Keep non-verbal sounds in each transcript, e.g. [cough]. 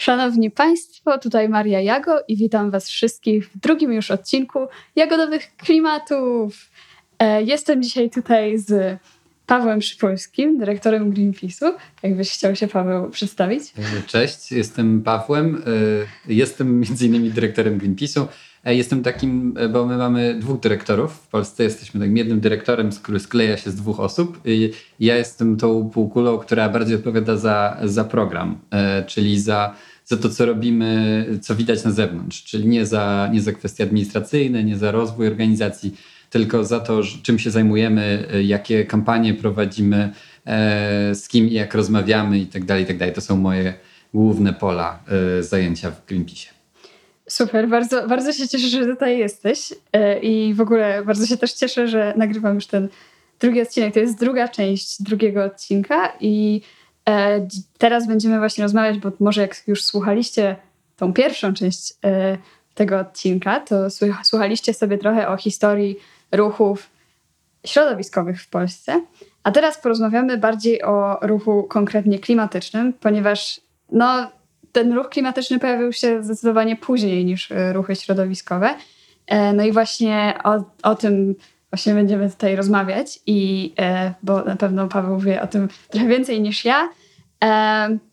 Szanowni Państwo, tutaj Maria Jago i witam Was wszystkich w drugim już odcinku Jagodowych Klimatów. E, jestem dzisiaj tutaj z Pawłem Szypolskim, dyrektorem Greenpeace'u. Jakbyś chciał się Paweł przedstawić? E, cześć, jestem Pawłem. E, jestem między innymi dyrektorem Greenpeace'u. Jestem takim, bo my mamy dwóch dyrektorów. W Polsce jesteśmy takim jednym dyrektorem, który skleja się z dwóch osób. Ja jestem tą półkulą, która bardziej odpowiada za, za program, czyli za za to, co robimy, co widać na zewnątrz, czyli nie za, nie za kwestie administracyjne, nie za rozwój organizacji, tylko za to, czym się zajmujemy, jakie kampanie prowadzimy, e, z kim i jak rozmawiamy i tak dalej, i tak. To są moje główne pola e, zajęcia w Greenpeace. Super, bardzo, bardzo się cieszę, że tutaj jesteś e, i w ogóle bardzo się też cieszę, że nagrywam już ten drugi odcinek. To jest druga część drugiego odcinka i teraz będziemy właśnie rozmawiać, bo może jak już słuchaliście tą pierwszą część e, tego odcinka, to słuchaliście sobie trochę o historii ruchów środowiskowych w Polsce. A teraz porozmawiamy bardziej o ruchu konkretnie klimatycznym, ponieważ no, ten ruch klimatyczny pojawił się zdecydowanie później niż e, ruchy środowiskowe. No i właśnie o, o tym właśnie będziemy tutaj rozmawiać i bo na pewno Paweł wie o tym trochę więcej niż ja.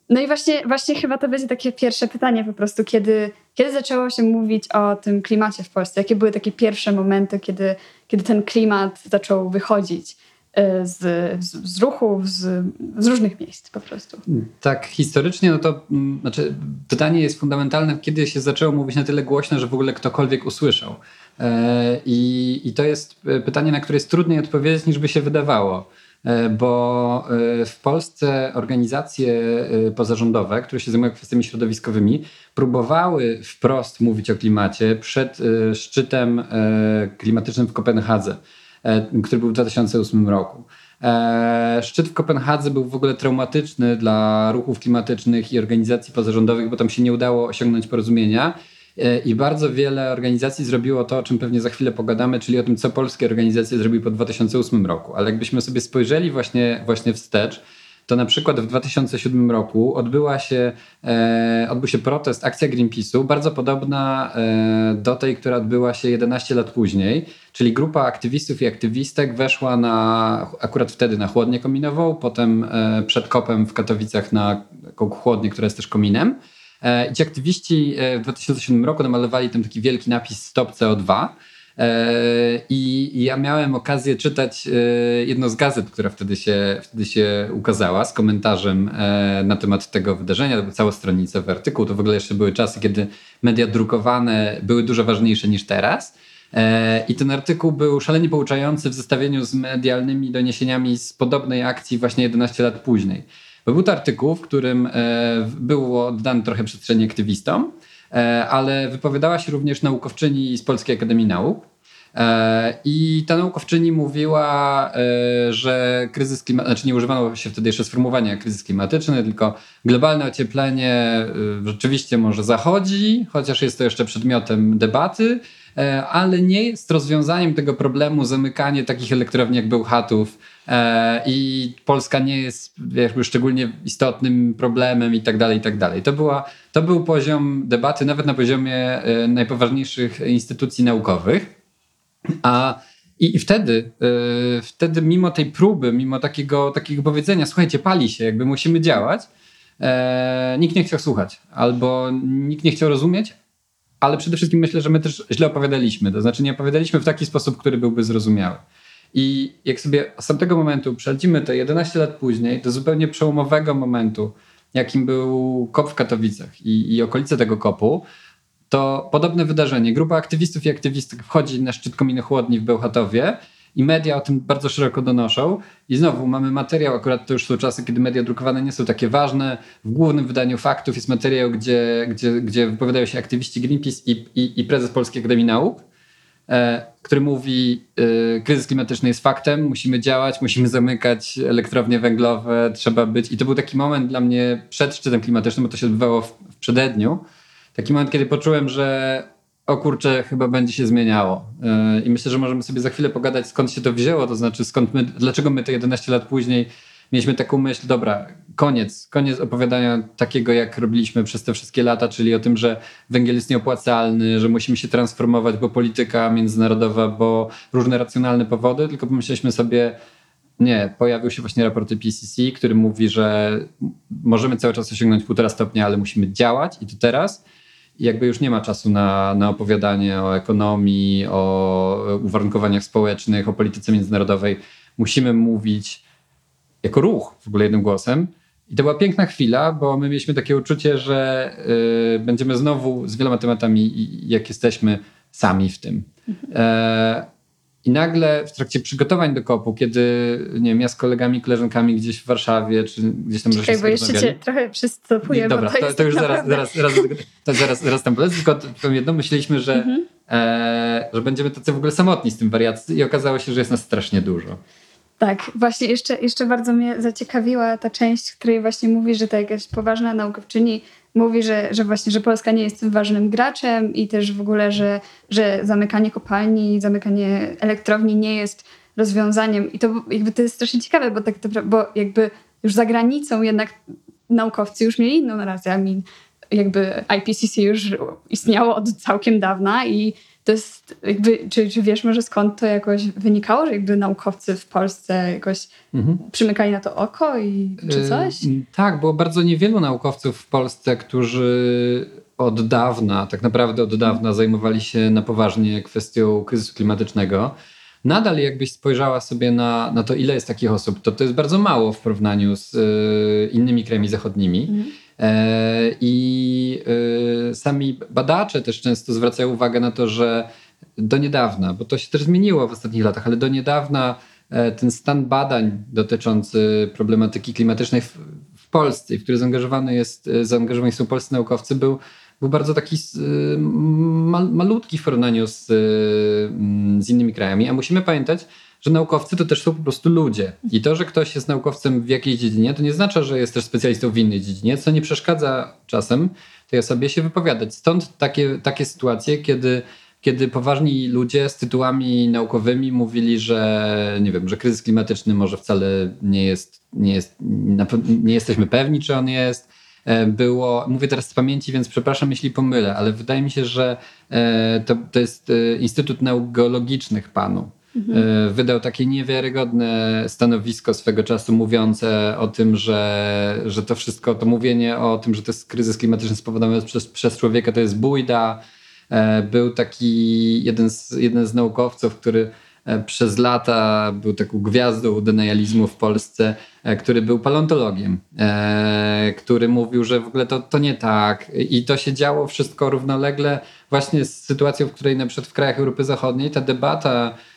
No i właśnie, właśnie chyba to będzie takie pierwsze pytanie po prostu, kiedy, kiedy zaczęło się mówić o tym klimacie w Polsce? Jakie były takie pierwsze momenty, kiedy, kiedy ten klimat zaczął wychodzić e, z, z, z ruchów, z, z różnych miejsc po prostu? Tak, historycznie no to mm, znaczy, pytanie jest fundamentalne, kiedy się zaczęło mówić na tyle głośno, że w ogóle ktokolwiek usłyszał. E, I, I to jest e, pytanie, na które jest trudniej odpowiedzieć niż by się wydawało. E, bo e, w Polsce organizacje e, pozarządowe, które się zajmują kwestiami środowiskowymi, próbowały wprost mówić o klimacie przed szczytem klimatycznym w Kopenhadze, który był w 2008 roku. Szczyt w Kopenhadze był w ogóle traumatyczny dla ruchów klimatycznych i organizacji pozarządowych, bo tam się nie udało osiągnąć porozumienia. I bardzo wiele organizacji zrobiło to, o czym pewnie za chwilę pogadamy, czyli o tym, co polskie organizacje zrobiły po 2008 roku. Ale jakbyśmy sobie spojrzeli właśnie, właśnie wstecz, to na przykład w 2007 roku odbyła się, e, odbył się protest, akcja Greenpeace'u, bardzo podobna e, do tej, która odbyła się 11 lat później, czyli grupa aktywistów i aktywistek weszła na, akurat wtedy na chłodnię kominową, potem e, przed kopem w Katowicach na chłodnię, która jest też kominem. E, I ci aktywiści e, w 2007 roku namalowali tam taki wielki napis Stop CO2. E, I ja miałem okazję czytać jedną z gazet, która wtedy się, wtedy się ukazała, z komentarzem na temat tego wydarzenia. To była cała stronica w artykuł. To w ogóle jeszcze były czasy, kiedy media drukowane były dużo ważniejsze niż teraz. I ten artykuł był szalenie pouczający w zestawieniu z medialnymi doniesieniami z podobnej akcji właśnie 11 lat później. Był to artykuł, w którym e, było oddane trochę przestrzeni aktywistom, e, ale wypowiadała się również naukowczyni z Polskiej Akademii Nauk. E, I ta naukowczyni mówiła, że kryzys klimatyczny, znaczy nie używano się wtedy jeszcze sformułowania kryzys klimatyczny, tylko globalne ocieplenie rzeczywiście może zachodzi, chociaż jest to jeszcze przedmiotem debaty, ale nie jest rozwiązaniem tego problemu zamykanie takich elektrowni jak Bełchatów i Polska nie jest jakby szczególnie istotnym problemem i tak dalej, i tak dalej. To, była, to był poziom debaty nawet na poziomie e, najpoważniejszych instytucji naukowych. A i, i wtedy, yy, wtedy mimo tej próby, mimo takiego, takiego powiedzenia, słuchajcie, pali się, jakby musimy działać, nikt nie chciał słuchać, albo nikt nie chciał rozumieć, ale przede wszystkim myślę, że my też źle opowiadaliśmy. To znaczy nie opowiadaliśmy w taki sposób, który byłby zrozumiały. I jak sobie z tamtego momentu przechodzimy te 11 lat później do zupełnie przełomowego momentu, jakim był kop w Katowicach i, i okolice tego kopu, to podobne wydarzenie. Grupa aktywistów i aktywistek wchodzi na szczyt kominy chłodni w Bełchatowie i media o tym bardzo szeroko donoszą. I znowu mamy materiał, akurat to już są czasy, kiedy media drukowane nie są takie ważne. W głównym wydaniu faktów jest materiał, gdzie, gdzie, gdzie wypowiadają się aktywiści Greenpeace i, i, i prezes Polskiej Akademii Nauk. E, który mówi, e, kryzys klimatyczny jest faktem, musimy działać, musimy zamykać elektrownie węglowe, trzeba być. I to był taki moment dla mnie przed szczytem klimatycznym, bo to się odbywało w, przededniu. Taki moment, kiedy poczułem, że o kurczę, chyba będzie się zmieniało. E, I myślę, że możemy sobie za chwilę pogadać, skąd się to wzięło, to znaczy skąd my, dlaczego my te 11 lat później mieliśmy taką myśl, dobra, koniec, koniec opowiadania takiego, jak robiliśmy przez te wszystkie lata, czyli o tym, że węgiel jest nieopłacalny, że musimy się transformować, bo polityka międzynarodowa, bo różne racjonalne powody, tylko pomyśleliśmy sobie, nie, pojawił się właśnie raport PCC, który mówi, że możemy cały czas osiągnąć półtora stopnia, ale musimy działać i to teraz. I jakby już nie ma czasu na, na opowiadanie o ekonomii, o uwarunkowaniach społecznych, o polityce międzynarodowej. Musimy mówić jako ruch w ogóle jednym głosem. I to była piękna chwila, bo my mieliśmy takie uczucie, że y, będziemy znowu z wieloma tematami, jak jesteśmy, sami w tym. Mhm. E, i nagle w trakcie przygotowań do kopu, kiedy nie wiem, ja z kolegami, koleżankami gdzieś w Warszawie, czy gdzieś tam Czekaj, bo jeszcze cię trochę przystopuję. Dobra, to, to, to, już zaraz, zaraz, zaraz, zaraz, zaraz tam polecę, tylko powiem jedno, myśleliśmy, że, mhm. e, że będziemy tacy w ogóle samotni z tym wariacji i okazało się, że jest nas strasznie dużo. Tak, właśnie jeszcze, jeszcze bardzo mnie zaciekawiła ta część, w której właśnie mówi, że ta jakaś poważna naukowczyni mówi, że, że właśnie, że Polska nie jest tym ważnym graczem i też w ogóle, że, że zamykanie kopalni, zamykanie elektrowni nie jest rozwiązaniem. I to jakby to jest strasznie ciekawe, bo tak bo jakby już za granicą jednak naukowcy już mieli inną narrację. I mean, jakby IPCC już istniało od całkiem dawna i to jest jakby, czy, czy wiesz może skąd to jakoś wynikało, że jakby naukowcy w Polsce jakoś mhm. przymykali na to oko i czy y, coś? Yy, tak, było bardzo niewielu naukowców w Polsce, którzy od dawna, tak naprawdę od dawna zajmowali się na poważnie kwestią kryzysu klimatycznego. Nadal jakbyś spojrzała sobie na, na to, ile jest takich osób, to to jest bardzo mało w porównaniu z y, innymi krajami zachodnimi. Mhm. E, I e, sami badacze też często zwracają uwagę na to, że do niedawna, bo to się też zmieniło w ostatnich latach, ale do niedawna e, ten stan badań dotyczący problematyki klimatycznej w, Polsce, w który zaangażowany jest, zaangażowani są polscy naukowcy, był, był bardzo taki mal, malutki w porównaniu z, z innymi krajami. A musimy pamiętać, że naukowcy to też są po prostu ludzie. I to, że ktoś jest naukowcem w jakiejś dziedzinie, to nie znaczy, że jest też specjalistą w innej dziedzinie, co nie przeszkadza czasem tej osobie się wypowiadać. Stąd takie, takie sytuacje, kiedy kiedy poważni ludzie z tytułami naukowymi mówili, że nie wiem, że kryzys klimatyczny może wcale nie jest, nie jest, nie jesteśmy pewni, czy on jest. E, było, mówię teraz z pamięci, więc przepraszam, jeśli pomylę, ale wydaje mi się, że e, to, to jest e, Instytut Nauk Geologicznych panu. Mhm. Wydał takie niewiarygodne stanowisko swego czasu mówiące o tym, że, że to wszystko, to mówienie o tym, że to jest kryzys klimatyczny spowodowany przez, przez człowieka, to jest bójda. E, był taki jeden z, jeden z naukowców, który e, przez lata był taką gwiazdą denializmu w Polsce, który był paleontologiem, który mówił, że w ogóle to, to nie tak. I to się działo wszystko równolegle właśnie z sytuacją, w której na przykład w krajach Europy Zachodniej ta debata E,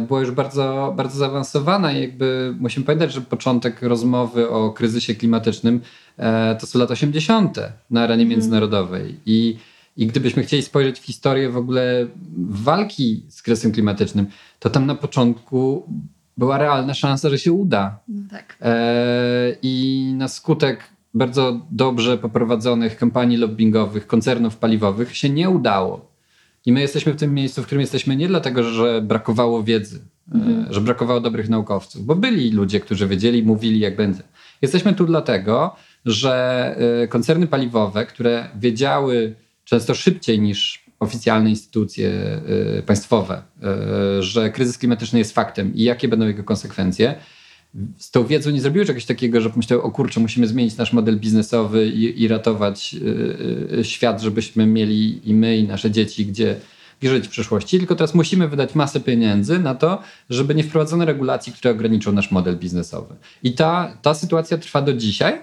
była już bardzo, bardzo zaawansowana i jakby musimy pamiętać, że początek rozmowy o kryzysie klimatycznym e, to są lata 80. na arenie mhm. międzynarodowej i i gdybyśmy chcieli spojrzeć w historię w ogóle walki z kryzysem klimatycznym, to tam na początku była realna szansa, że się uda. No tak. E, I na skutek bardzo dobrze poprowadzonych kampanii lobbyingowych, koncernów paliwowych się nie udało. I my jesteśmy w tym miejscu, w którym jesteśmy nie dlatego, że brakowało wiedzy, mhm. że brakowało dobrych naukowców, bo byli ludzie, którzy wiedzieli, mówili jak będzie. Jesteśmy tu dlatego, że e, koncerny paliwowe, które wiedziały często szybciej niż oficjalne instytucje e, państwowe, e, że kryzys klimatyczny jest faktem i jakie będą jego konsekwencje, z tą wiedzą nie zrobiły czegoś takiego, że pomyślały, o kurczę, musimy zmienić nasz model biznesowy i, i ratować y, y, świat, żebyśmy mieli i my, i nasze dzieci, gdzie żyć w przyszłości, tylko teraz musimy wydać masę pieniędzy na to, żeby nie wprowadzono regulacji, które ograniczą nasz model biznesowy. I ta, ta sytuacja trwa do dzisiaj.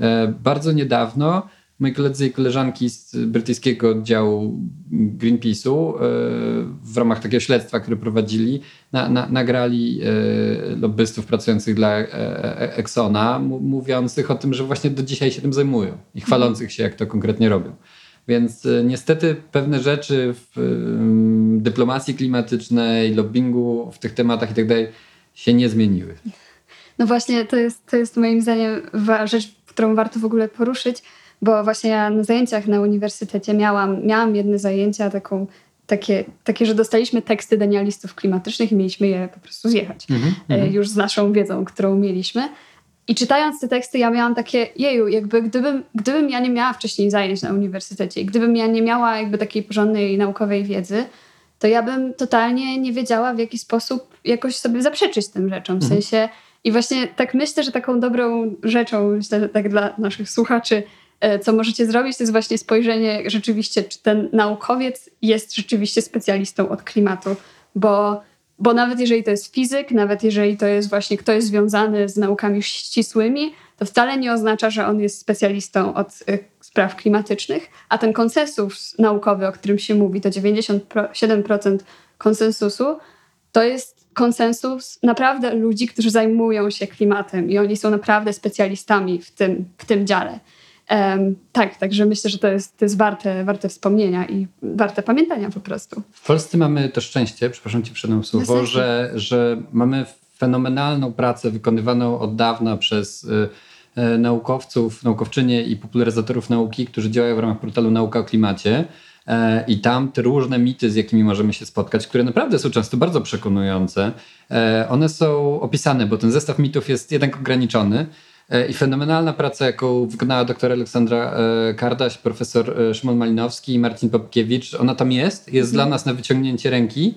E, bardzo niedawno moi koledzy i koleżanki z brytyjskiego oddziału Greenpeace'u e, w ramach takiego śledztwa, które prowadzili, na, na, nagrali e, lobbystów pracujących dla e, Exxona, mówiących o tym, że właśnie do dzisiaj się tym zajmują i chwalących się, jak to konkretnie robią. Więc niestety pewne rzeczy w dyplomacji klimatycznej, lobbingu w tych tematach i tak się nie zmieniły. No właśnie, to jest, to jest moim zdaniem rzecz, którą warto w ogóle poruszyć, bo właśnie ja na zajęciach na uniwersytecie miałam, miałam jedne zajęcia taką, takie, takie, że dostaliśmy teksty denialistów klimatycznych i mieliśmy je po prostu zjechać. Mm -hmm. Już z naszą wiedzą, którą mieliśmy. I czytając te teksty, ja miałam takie, jeju, jakby gdybym, gdybym ja nie miała wcześniej zajęć na uniwersytecie, gdybym ja nie miała jakby takiej porządnej naukowej wiedzy, to ja bym totalnie nie wiedziała, w jaki sposób jakoś sobie zaprzeczyć tym rzeczom. W mhm. sensie, i właśnie tak myślę, że taką dobrą rzeczą, myślę, że tak dla naszych słuchaczy, e, co możecie zrobić, to jest właśnie spojrzenie rzeczywiście, czy ten naukowiec jest rzeczywiście specjalistą od klimatu, bo bo nawet jeżeli to jest fizyk, nawet jeżeli to jest właśnie ktoś związany z naukami ścisłymi, to wcale nie oznacza, że on jest specjalistą od y, spraw klimatycznych, a ten konsensus naukowy, o którym się mówi, to 97% konsensusu, to jest konsensus naprawdę ludzi, którzy zajmują się klimatem i oni są naprawdę specjalistami w tym, w tym dziale. Um, tak, także myślę, że to jest, to jest warte, warte wspomnienia i warte pamiętania po prostu. W Polsce mamy to szczęście, przepraszam ci przede słowo, że, że mamy fenomenalną pracę wykonywaną od dawna przez y, y, naukowców, naukowczynie i popularyzatorów nauki, którzy działają w ramach portalu Nauka o Klimacie. E, I tam te różne mity, z jakimi możemy się spotkać, które naprawdę są często bardzo przekonujące, e, one są opisane, bo ten zestaw mitów jest jednak ograniczony. E, I fenomenalna praca, jaką wykonała doktor Aleksandra e, Kardaś, profesor e, Szymon Malinowski i Marcin Popkiewicz, ona tam jest, jest mhm. dla nas na wyciągnięcie ręki,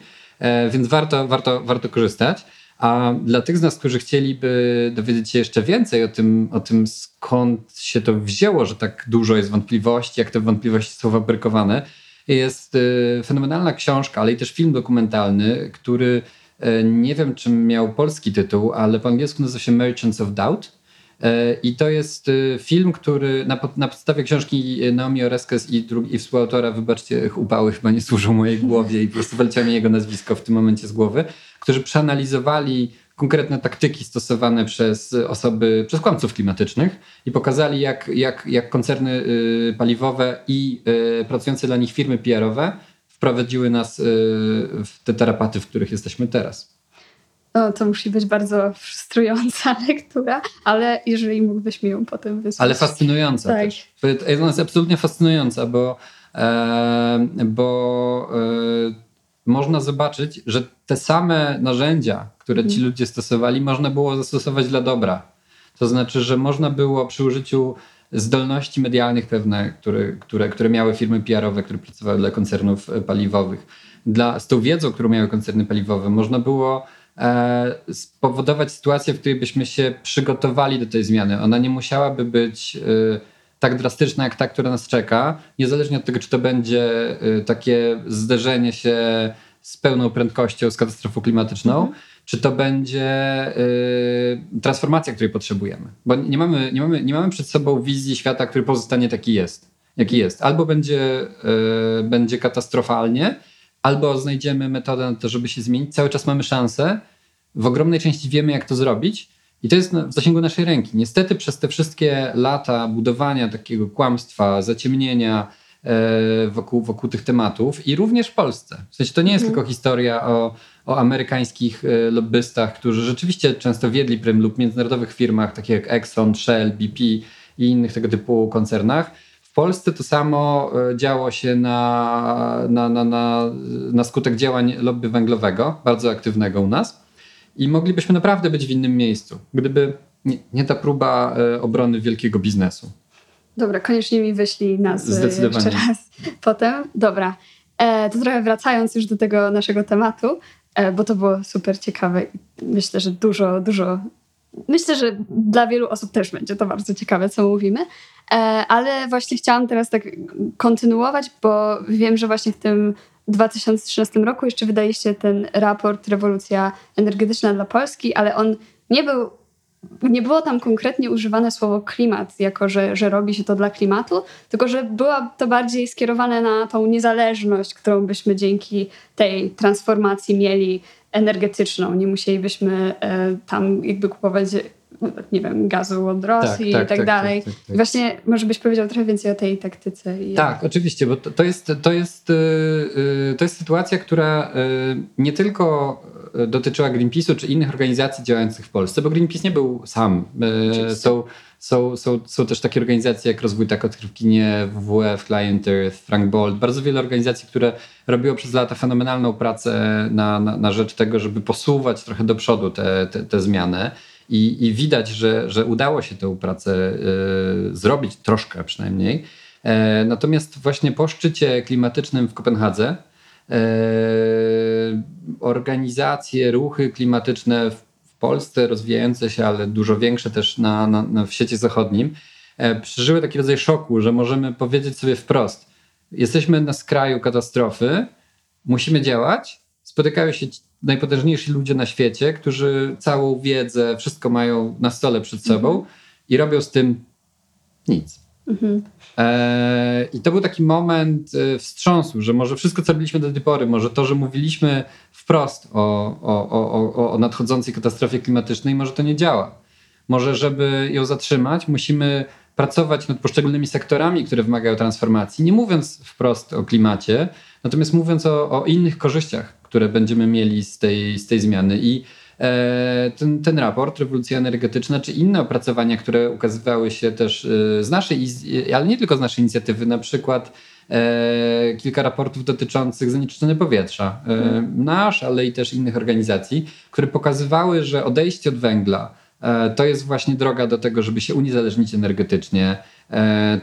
więc warto, warto, warto korzystać. A dla tych z nas, którzy chcieliby dowiedzieć się jeszcze więcej o tym, o tym, skąd się to wzięło, że tak dużo jest wątpliwości, jak te wątpliwości są fabrykowane, jest fenomenalna książka, ale i też film dokumentalny, który nie wiem, czy miał polski tytuł, ale po angielsku nazywa się Merchants of Doubt I to jest y, film, który na, na podstawie książki Naomi Oreskes i, i współautora, wybaczcie, upały chyba nie służą mojej głowie i po prostu wyleciało mi jego nazwisko w tym momencie z głowy, którzy przeanalizowali konkretne taktyki stosowane przez osoby, przez kłamców klimatycznych i pokazali, jak, jak, jak koncerny y, paliwowe i y, pracujące dla nich firmy PR-owe wprowadziły nas w te tarapaty, w których jesteśmy teraz. No, to musi być bardzo frustrująca [laughs] lektura, ale jeżeli mógłbyś mi ją potem wysłać. Ale fascynująca tak. też. Ona jest absolutnie fascynująca, bo, e, bo e, można zobaczyć, że te same narzędzia, które ci mm. ludzie stosowali, można było zastosować dla dobra. To znaczy, że można było przy użyciu zdolności medialnych pewne, które, które, które miały firmy PR-owe, które pracowały dla koncernów paliwowych, dla, z tą wiedzą, którą miały koncerny paliwowe, można było E, spowodować sytuację, w której byśmy się przygotowali do tej zmiany. Ona nie musiałaby być e, tak drastyczna jak ta, która nas czeka, niezależnie od tego, czy to będzie e, takie zderzenie się z pełną prędkością z katastrofą klimatyczną, mhm. czy to będzie transformacja, której potrzebujemy. Bo nie mamy, nie, mamy, nie mamy przed sobą wizji świata, który pozostanie taki jest, jaki jest. Albo będzie, będzie katastrofalnie, albo znajdziemy metodę na to, żeby się zmienić. Cały czas mamy szansę. W ogromnej części wiemy, jak to zrobić. I to jest w zasięgu naszej ręki. Niestety przez te wszystkie lata budowania takiego kłamstwa, zaciemnienia e, wokół, wokół tych tematów i również w Polsce. W sensie to nie jest mhm. tylko historia o, o amerykańskich e, lobbystach, którzy rzeczywiście często wiedli prym lub międzynarodowych firmach, takich jak Exxon, Shell, BP i innych tego typu koncernach w Polsce to samo e, działo się na, na, na, na, na skutek działań lobby węglowego, bardzo aktywnego u nas. I moglibyśmy naprawdę być w innym miejscu, gdyby nie, nie ta próba e, obrony wielkiego biznesu. Dobra, koniecznie mi wyślij nazwy jeszcze raz [laughs] potem. Dobra, e, to trochę wracając już do tego naszego tematu, e, bo to było super ciekawe i myślę, że dużo, dużo Myślę, że dla wielu osób też będzie to bardzo ciekawe, co mówimy, e, ale właśnie chciałam teraz tak kontynuować, bo wiem, że właśnie w tym 2013 roku jeszcze wydaliście ten raport Rewolucja energetyczna dla Polski, ale on nie był, nie było tam konkretnie używane słowo klimat, jako że, że robi się to dla klimatu, tylko że było to bardziej skierowane na tą niezależność, którą byśmy dzięki tej transformacji mieli energetyczną. Nie musielibyśmy e, tam jakby kupować nie wiem, gazu od Rosji tak, tak, i tak, tak dalej. Tak, tak, tak, Właśnie może byś powiedział trochę więcej o tej taktyce. tak, oczywiście, bo to, to, jest, to, jest, yy, to jest sytuacja, która yy, nie tylko dotyczyła Greenpeace'u czy innych organizacji działających w Polsce, bo Greenpeace nie był sam. Yy, są, są, są, są też takie organizacje jak Rozwój Tak Odkrywkinie, WWF, Client Earth, Frank Bolt, bardzo wiele organizacji, które robiło przez lata fenomenalną pracę na, na, na rzecz tego, żeby posuwać trochę do przodu te, te, te zmiany. i, i widać, że, że udało się tę pracę y, zrobić, troszkę przynajmniej. E, natomiast właśnie po szczycie klimatycznym w Kopenhadze e, organizacje, ruchy klimatyczne w Polsce rozwijające się, ale dużo większe też na, na, na w świecie zachodnim, e, przeżyły taki rodzaj szoku, że możemy powiedzieć sobie wprost, jesteśmy na skraju katastrofy, musimy działać, spotykają się najpotężniejsi ludzie na świecie, którzy całą wiedzę, wszystko mają na stole przed sobą mhm. i robią z tym nic. Mhm. E, I to był taki moment e, wstrząsu, że może wszystko, co robiliśmy do tej pory, może to, że mówiliśmy wprost o, o, o, o nadchodzącej katastrofie klimatycznej, może to nie działa. Może, żeby ją zatrzymać, musimy pracować nad poszczególnymi sektorami, które wymagają transformacji, nie mówiąc wprost o klimacie, natomiast mówiąc o, o innych korzyściach, które będziemy mieli z tej, z tej zmiany. I ten, ten raport, rewolucja energetyczna, czy inne opracowania, które ukazywały się też e, z naszej, ale nie tylko z naszej inicjatywy, na przykład e, kilka raportów dotyczących zanieczyszczenia powietrza, hmm. nasz, ale i też innych organizacji, które pokazywały, że odejście od węgla to jest właśnie droga do tego, żeby się uniezależnić energetycznie.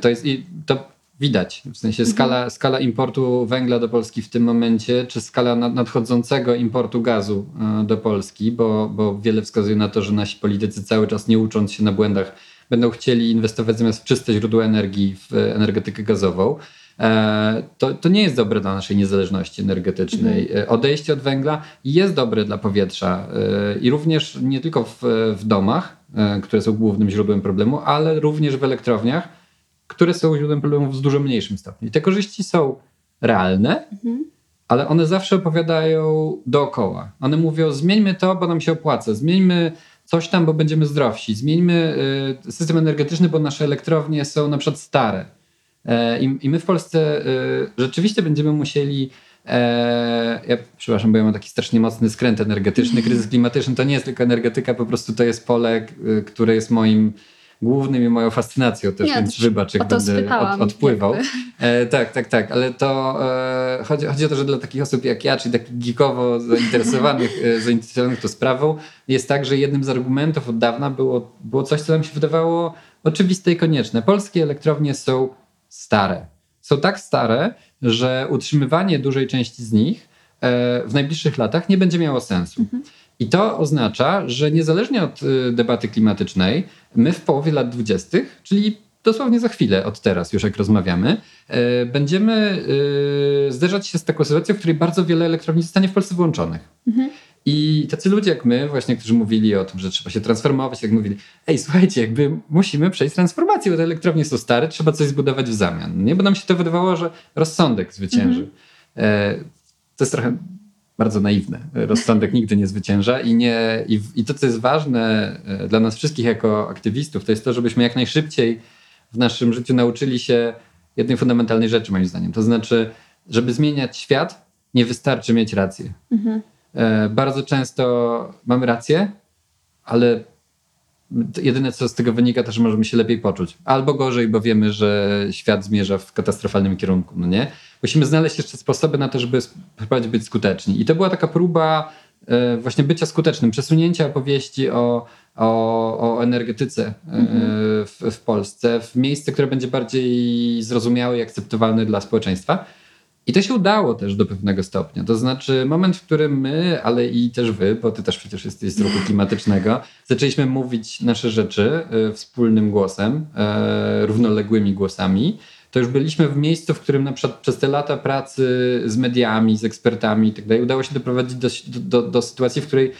To jest i to widać. W sensie mhm. skala, skala importu węgla do Polski w tym momencie, czy skala nadchodzącego importu gazu e, do Polski, bo, bo wiele wskazuje na to, że nasi politycy cały czas nie ucząc się na błędach, będą chcieli inwestować zamiast w czyste źródła energii w energetykę gazową. E, to, to nie jest dobre dla naszej niezależności energetycznej. Mhm. E, odejście od węgla jest dobre dla powietrza i również nie tylko w, w domach, które są głównym źródłem problemu, ale również w elektrowniach, które są źródłem problemów w dużo mniejszym stopniu. I te korzyści są realne, mhm. ale one zawsze opowiadają dookoła. One mówią: zmieńmy to, bo nam się opłaca, zmieńmy coś tam, bo będziemy zdrowsi, zmieńmy y, system energetyczny, bo nasze elektrownie są na przykład stare. E, I, my w Polsce y, rzeczywiście będziemy musieli. E, ja przepraszam, bo ja mam taki strasznie mocny skręt energetyczny. Kryzys [laughs] klimatyczny to nie jest tylko energetyka, po prostu to jest pole, y, które jest moim głównym i moją fascynacją też, nie, więc też wybacz, jak będę od, odpływał. E, tak, tak, tak, ale to e, chodzi, chodzi o to, że dla takich osób jak ja, czyli takich geekowo zainteresowanych, e, [laughs] zainteresowanych tą sprawą, jest tak, że jednym z argumentów od dawna było, było coś, co nam się wydawało oczywiste i konieczne. Polskie elektrownie są stare. Są tak stare, że utrzymywanie dużej części z nich e, w najbliższych latach nie będzie miało sensu. Mhm. I to oznacza, że niezależnie od y, debaty klimatycznej, my w połowie lat dwudziestych, czyli dosłownie za chwilę od teraz, już jak rozmawiamy, y, będziemy y, zderzać się z taką sytuacją, w której bardzo wiele elektrowni zostanie w Polsce włączonych. Mhm. I tacy ludzie jak my, właśnie, którzy mówili o tym, że trzeba się transformować, jak mówili, ej, słuchajcie, jakby musimy przejść transformację, bo te elektrownie są stare, trzeba coś zbudować w zamian. Nie? Bo nam się to wydawało, że rozsądek zwycięży. Mhm. E, to jest trochę bardzo naiwne. Rozsądek nigdy nie zwycięża i, nie, i, i to, co jest ważne e, dla nas wszystkich jako aktywistów, to jest to, żebyśmy jak najszybciej w naszym życiu nauczyli się jednej fundamentalnej rzeczy, moim zdaniem. To znaczy, żeby zmieniać świat, nie wystarczy mieć rację. Mhm. E, bardzo często mamy rację, ale jedyne, co z tego wynika, to, że możemy się lepiej poczuć. Albo gorzej, bo wiemy, że świat zmierza w katastrofalnym kierunku, no nie? Musimy znaleźć jeszcze sposoby na to, żeby spróbować być skuteczni. I to była taka próba e, właśnie bycia skutecznym, przesunięcia opowieści o, o, o energetyce e, mhm. w, w Polsce w miejsce, które będzie bardziej zrozumiałe i akceptowalne dla społeczeństwa. I to się udało też do pewnego stopnia. To znaczy, moment, w którym my, ale i też wy, bo ty też przecież jesteś z ruchu klimatycznego, zaczęliśmy mówić nasze rzeczy y, wspólnym głosem, y, równoległymi głosami, to już byliśmy w miejscu, w którym na przykład przez te lata pracy z mediami, z ekspertami i tak udało się doprowadzić do, do, do sytuacji, w której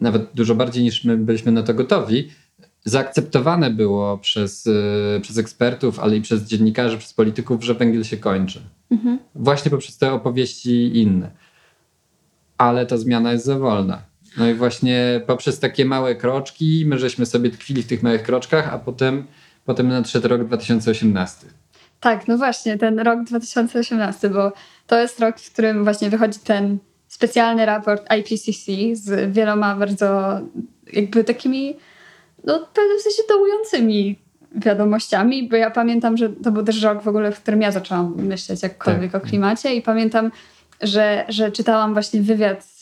nawet dużo bardziej niż my byliśmy na to gotowi, zaakceptowane było przez, y, przez ekspertów, ale i przez dziennikarzy, przez polityków, że węgiel się kończy. Mhm. Właśnie poprzez te opowieści inne. Ale ta zmiana jest za wolna. No i właśnie poprzez takie małe kroczki, my żeśmy sobie tkwili w tych małych kroczkach, a potem, potem nadszedł rok 2018. Tak, no właśnie, ten rok 2018, bo to jest rok, w którym właśnie wychodzi ten specjalny raport IPCC z wieloma bardzo jakby takimi no w pewnym sensie dołującymi wiadomościami, bo ja pamiętam, że to był też rok w ogóle, w którym ja zaczęłam myśleć jakkolwiek tak. o klimacie i pamiętam że, że czytałam właśnie wywiad z,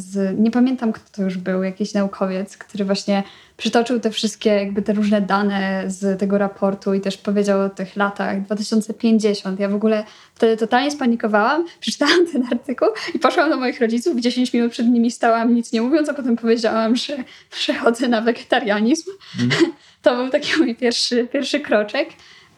z, nie pamiętam kto to już był, jakiś naukowiec, który właśnie przytoczył te wszystkie jakby te różne dane z tego raportu i też powiedział o tych latach 2050. Ja w ogóle wtedy totalnie spanikowałam, [laughs] przeczytałam ten artykuł i poszłam do moich rodziców i 10 minut przed nimi stałam nic nie mówiąc, a potem powiedziałam, że przechodzę na wegetarianizm. Mm. [laughs] To był taki mój pierwszy, pierwszy kroczek.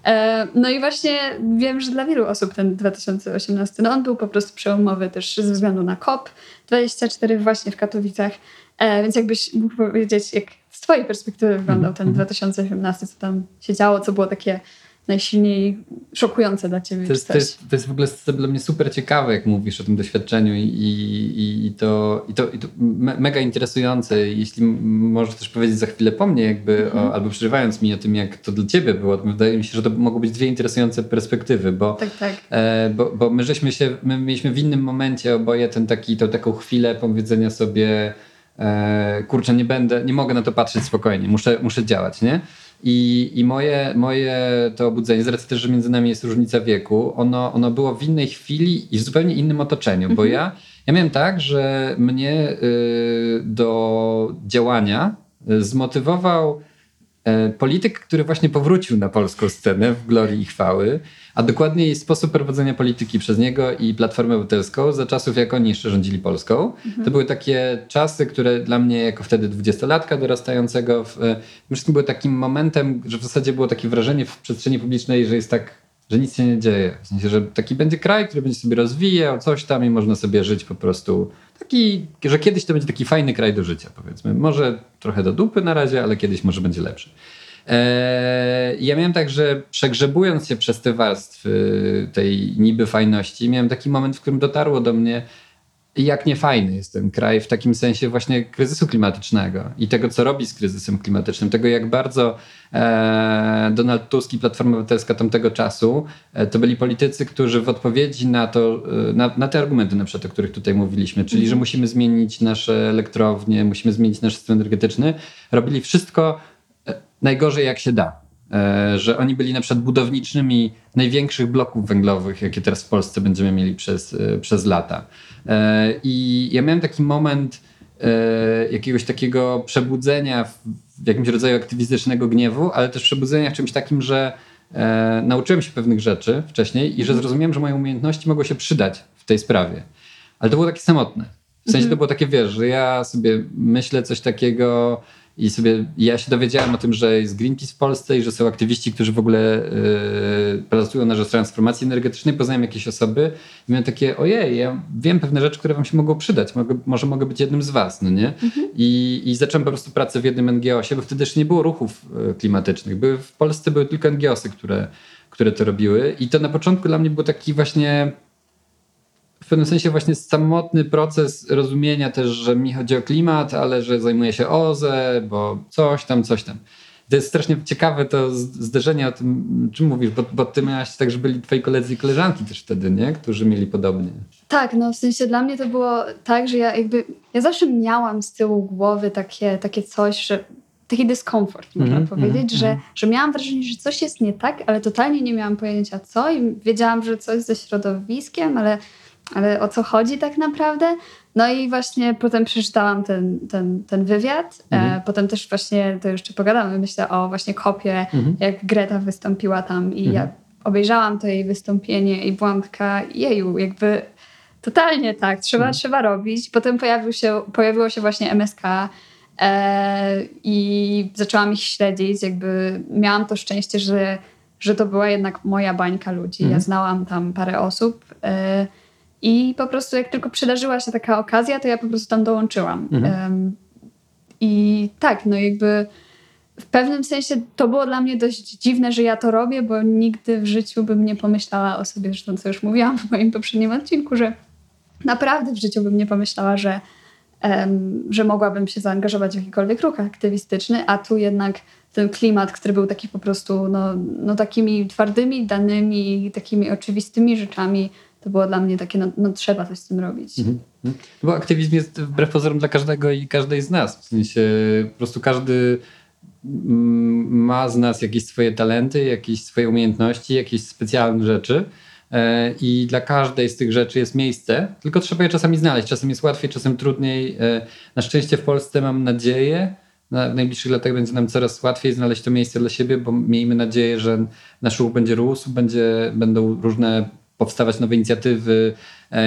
E, no i właśnie wiem, że dla wielu osób ten 2018, no on był po prostu przełomowy też ze względu na COP24 właśnie w Katowicach. E, więc jakbyś mógł powiedzieć, jak z twojej perspektywy wyglądał ten 2018, co tam się działo, co było takie najsilniej szokujące dla ciebie? To jest, to jest, to jest w ogóle dla mnie super ciekawe, jak mówisz o tym doświadczeniu i, i, i to, i to, i to me, mega interesujące. Jeśli możesz też powiedzieć za chwilę po mnie, jakby, -hmm. o, mhm. albo przerywając mi o tym, jak to dla ciebie było, to wydaje mi się, że to mogą być dwie interesujące perspektywy, bo, tak, tak. E, bo, bo my żeśmy się, my mieliśmy w innym momencie oboje ten taki, tą taką chwilę powiedzenia sobie e, kurczę, nie będę, nie mogę na to patrzeć spokojnie, muszę, muszę działać, nie? I, i moje, moje to obudzenie, z racji też, że między nami jest różnica wieku, ono, ono było w innej chwili i w zupełnie innym otoczeniu, mhm. bo ja, ja miałem tak, że mnie y, do działania y, zmotywował y, polityk, który właśnie powrócił na polską scenę w glorii i chwały, a dokładniej sposób prowadzenia polityki przez niego i Platformę Obywatelską za czasów, jak oni jeszcze rządzili Polską. Mhm. To były takie czasy, które dla mnie jako wtedy dwudziestolatka dorastającego w, e, wszystkim były takim momentem, że w zasadzie było takie wrażenie w przestrzeni publicznej, że jest tak że nic się nie dzieje. W sensie, że taki będzie kraj, który będzie sobie rozwijał, coś tam i można sobie żyć po prostu. Taki, że kiedyś to będzie taki fajny kraj do życia, powiedzmy. Może trochę do dupy na razie, ale kiedyś może będzie lepszy. Eee, ja miałem tak, że przegrzebując się przez te warstwy tej niby fajności, miałem taki moment, w którym dotarło do mnie, jak niefajny jest ten kraj w takim sensie właśnie kryzysu klimatycznego i tego, co robi z kryzysem klimatycznym, tego, jak bardzo e, Donald Tusk i Platforma Obywatelska tamtego czasu e, to byli politycy, którzy w odpowiedzi na to, e, na, na te argumenty na przykład, o których tutaj mówiliśmy, czyli, że musimy zmienić nasze elektrownie, musimy zmienić nasz system energetyczny, robili wszystko, najgorzej jak się da. E, że oni byli na przykład budowniczymi największych bloków węglowych, jakie teraz w Polsce będziemy mieli przez, e, przez lata. E, I ja miałem taki moment jakiegoś takiego przebudzenia w, jakimś rodzaju aktywistycznego gniewu, ale też przebudzenia w czymś takim, że nauczyłem się pewnych rzeczy wcześniej i że zrozumiałem, że moje umiejętności mogą się przydać w tej sprawie. Ale to było takie samotne. W sensie to mhm. było takie, wiesz, że ja sobie myślę coś takiego, i sobie, ja się dowiedziałem o tym, że jest Greenpeace w Polsce i że są aktywiści, którzy w ogóle yy, pracują na rzecz transformacji energetycznej. Poznałem jakieś osoby i miałem takie, ojej, ja wiem pewne rzeczy, które wam się mogą przydać. Mogę, może mogę być jednym z was, no nie? Mhm. I, I zacząłem po prostu pracę w jednym NGO-sie, bo wtedy jeszcze nie było ruchów e, klimatycznych. Były, w Polsce były tylko NGO-sy, które, które to robiły. I to na początku dla mnie był taki właśnie pewnym sensie właśnie samotny proces rozumienia też, że mi chodzi o klimat, ale że zajmuję się OZE, bo coś tam, coś tam. To jest strasznie ciekawe to zderzenie o tym, czym mówisz, bo, bo ty miałaś tak, że byli twoi koledzy i koleżanki też wtedy, nie? Którzy mieli podobnie. Tak, no w sensie dla mnie to było tak, że ja jakby, ja zawsze miałam z tyłu głowy takie, takie coś, że taki dyskomfort, można mm, powiedzieć, mm, że, mm. że miałam wrażenie, że coś jest nie tak, ale totalnie nie miałam pojęcia co i wiedziałam, że coś ze środowiskiem, ale ale o co chodzi tak naprawdę? No i właśnie potem przeczytałam ten, ten, ten wywiad. E, mhm. E, potem też właśnie, to jeszcze pogadamy, myślę o właśnie kopie, mhm. jak Greta wystąpiła tam i mhm. ja obejrzałam to jej wystąpienie i byłam taka, jeju, jakby totalnie tak, trzeba, mhm. trzeba robić. Potem pojawił się, pojawiło się właśnie MSK e, i zaczęłam ich śledzić, jakby miałam to szczęście, że, że to była jednak moja bańka ludzi. Ja mhm. znałam tam parę osób. I po prostu jak tylko przydarzyła się taka okazja, to ja po prostu tam dołączyłam. Mhm. Um, I tak, no jakby w pewnym sensie to było dla mnie dość dziwne, że ja to robię, bo nigdy w życiu bym nie pomyślała o sobie, zresztą co już mówiłam w moim poprzednim odcinku, że naprawdę w życiu bym nie pomyślała, że, um, że mogłabym się zaangażować w jakikolwiek ruch aktywistyczny, a tu jednak ten klimat, który był taki po prostu no, no takimi twardymi danymi, takimi oczywistymi rzeczami to było dla mnie takie, no, no trzeba coś z tym robić. Mhm. mhm. Bo aktywizm jest wbrew pozorom dla każdego i każdej z nas. W sensie po prostu każdy mm, ma z nas jakieś swoje talenty, jakieś swoje umiejętności, jakieś specjalne rzeczy. E, I dla każdej z tych rzeczy jest miejsce, tylko trzeba je czasami znaleźć. Czasem jest łatwiej, czasem trudniej. E, na szczęście w Polsce mam nadzieję, na, w najbliższych latach będzie nam coraz łatwiej znaleźć to miejsce dla siebie, bo miejmy nadzieję, że nasz ruch będzie rósł, będzie, będą różne powstawać nowe inicjatywy,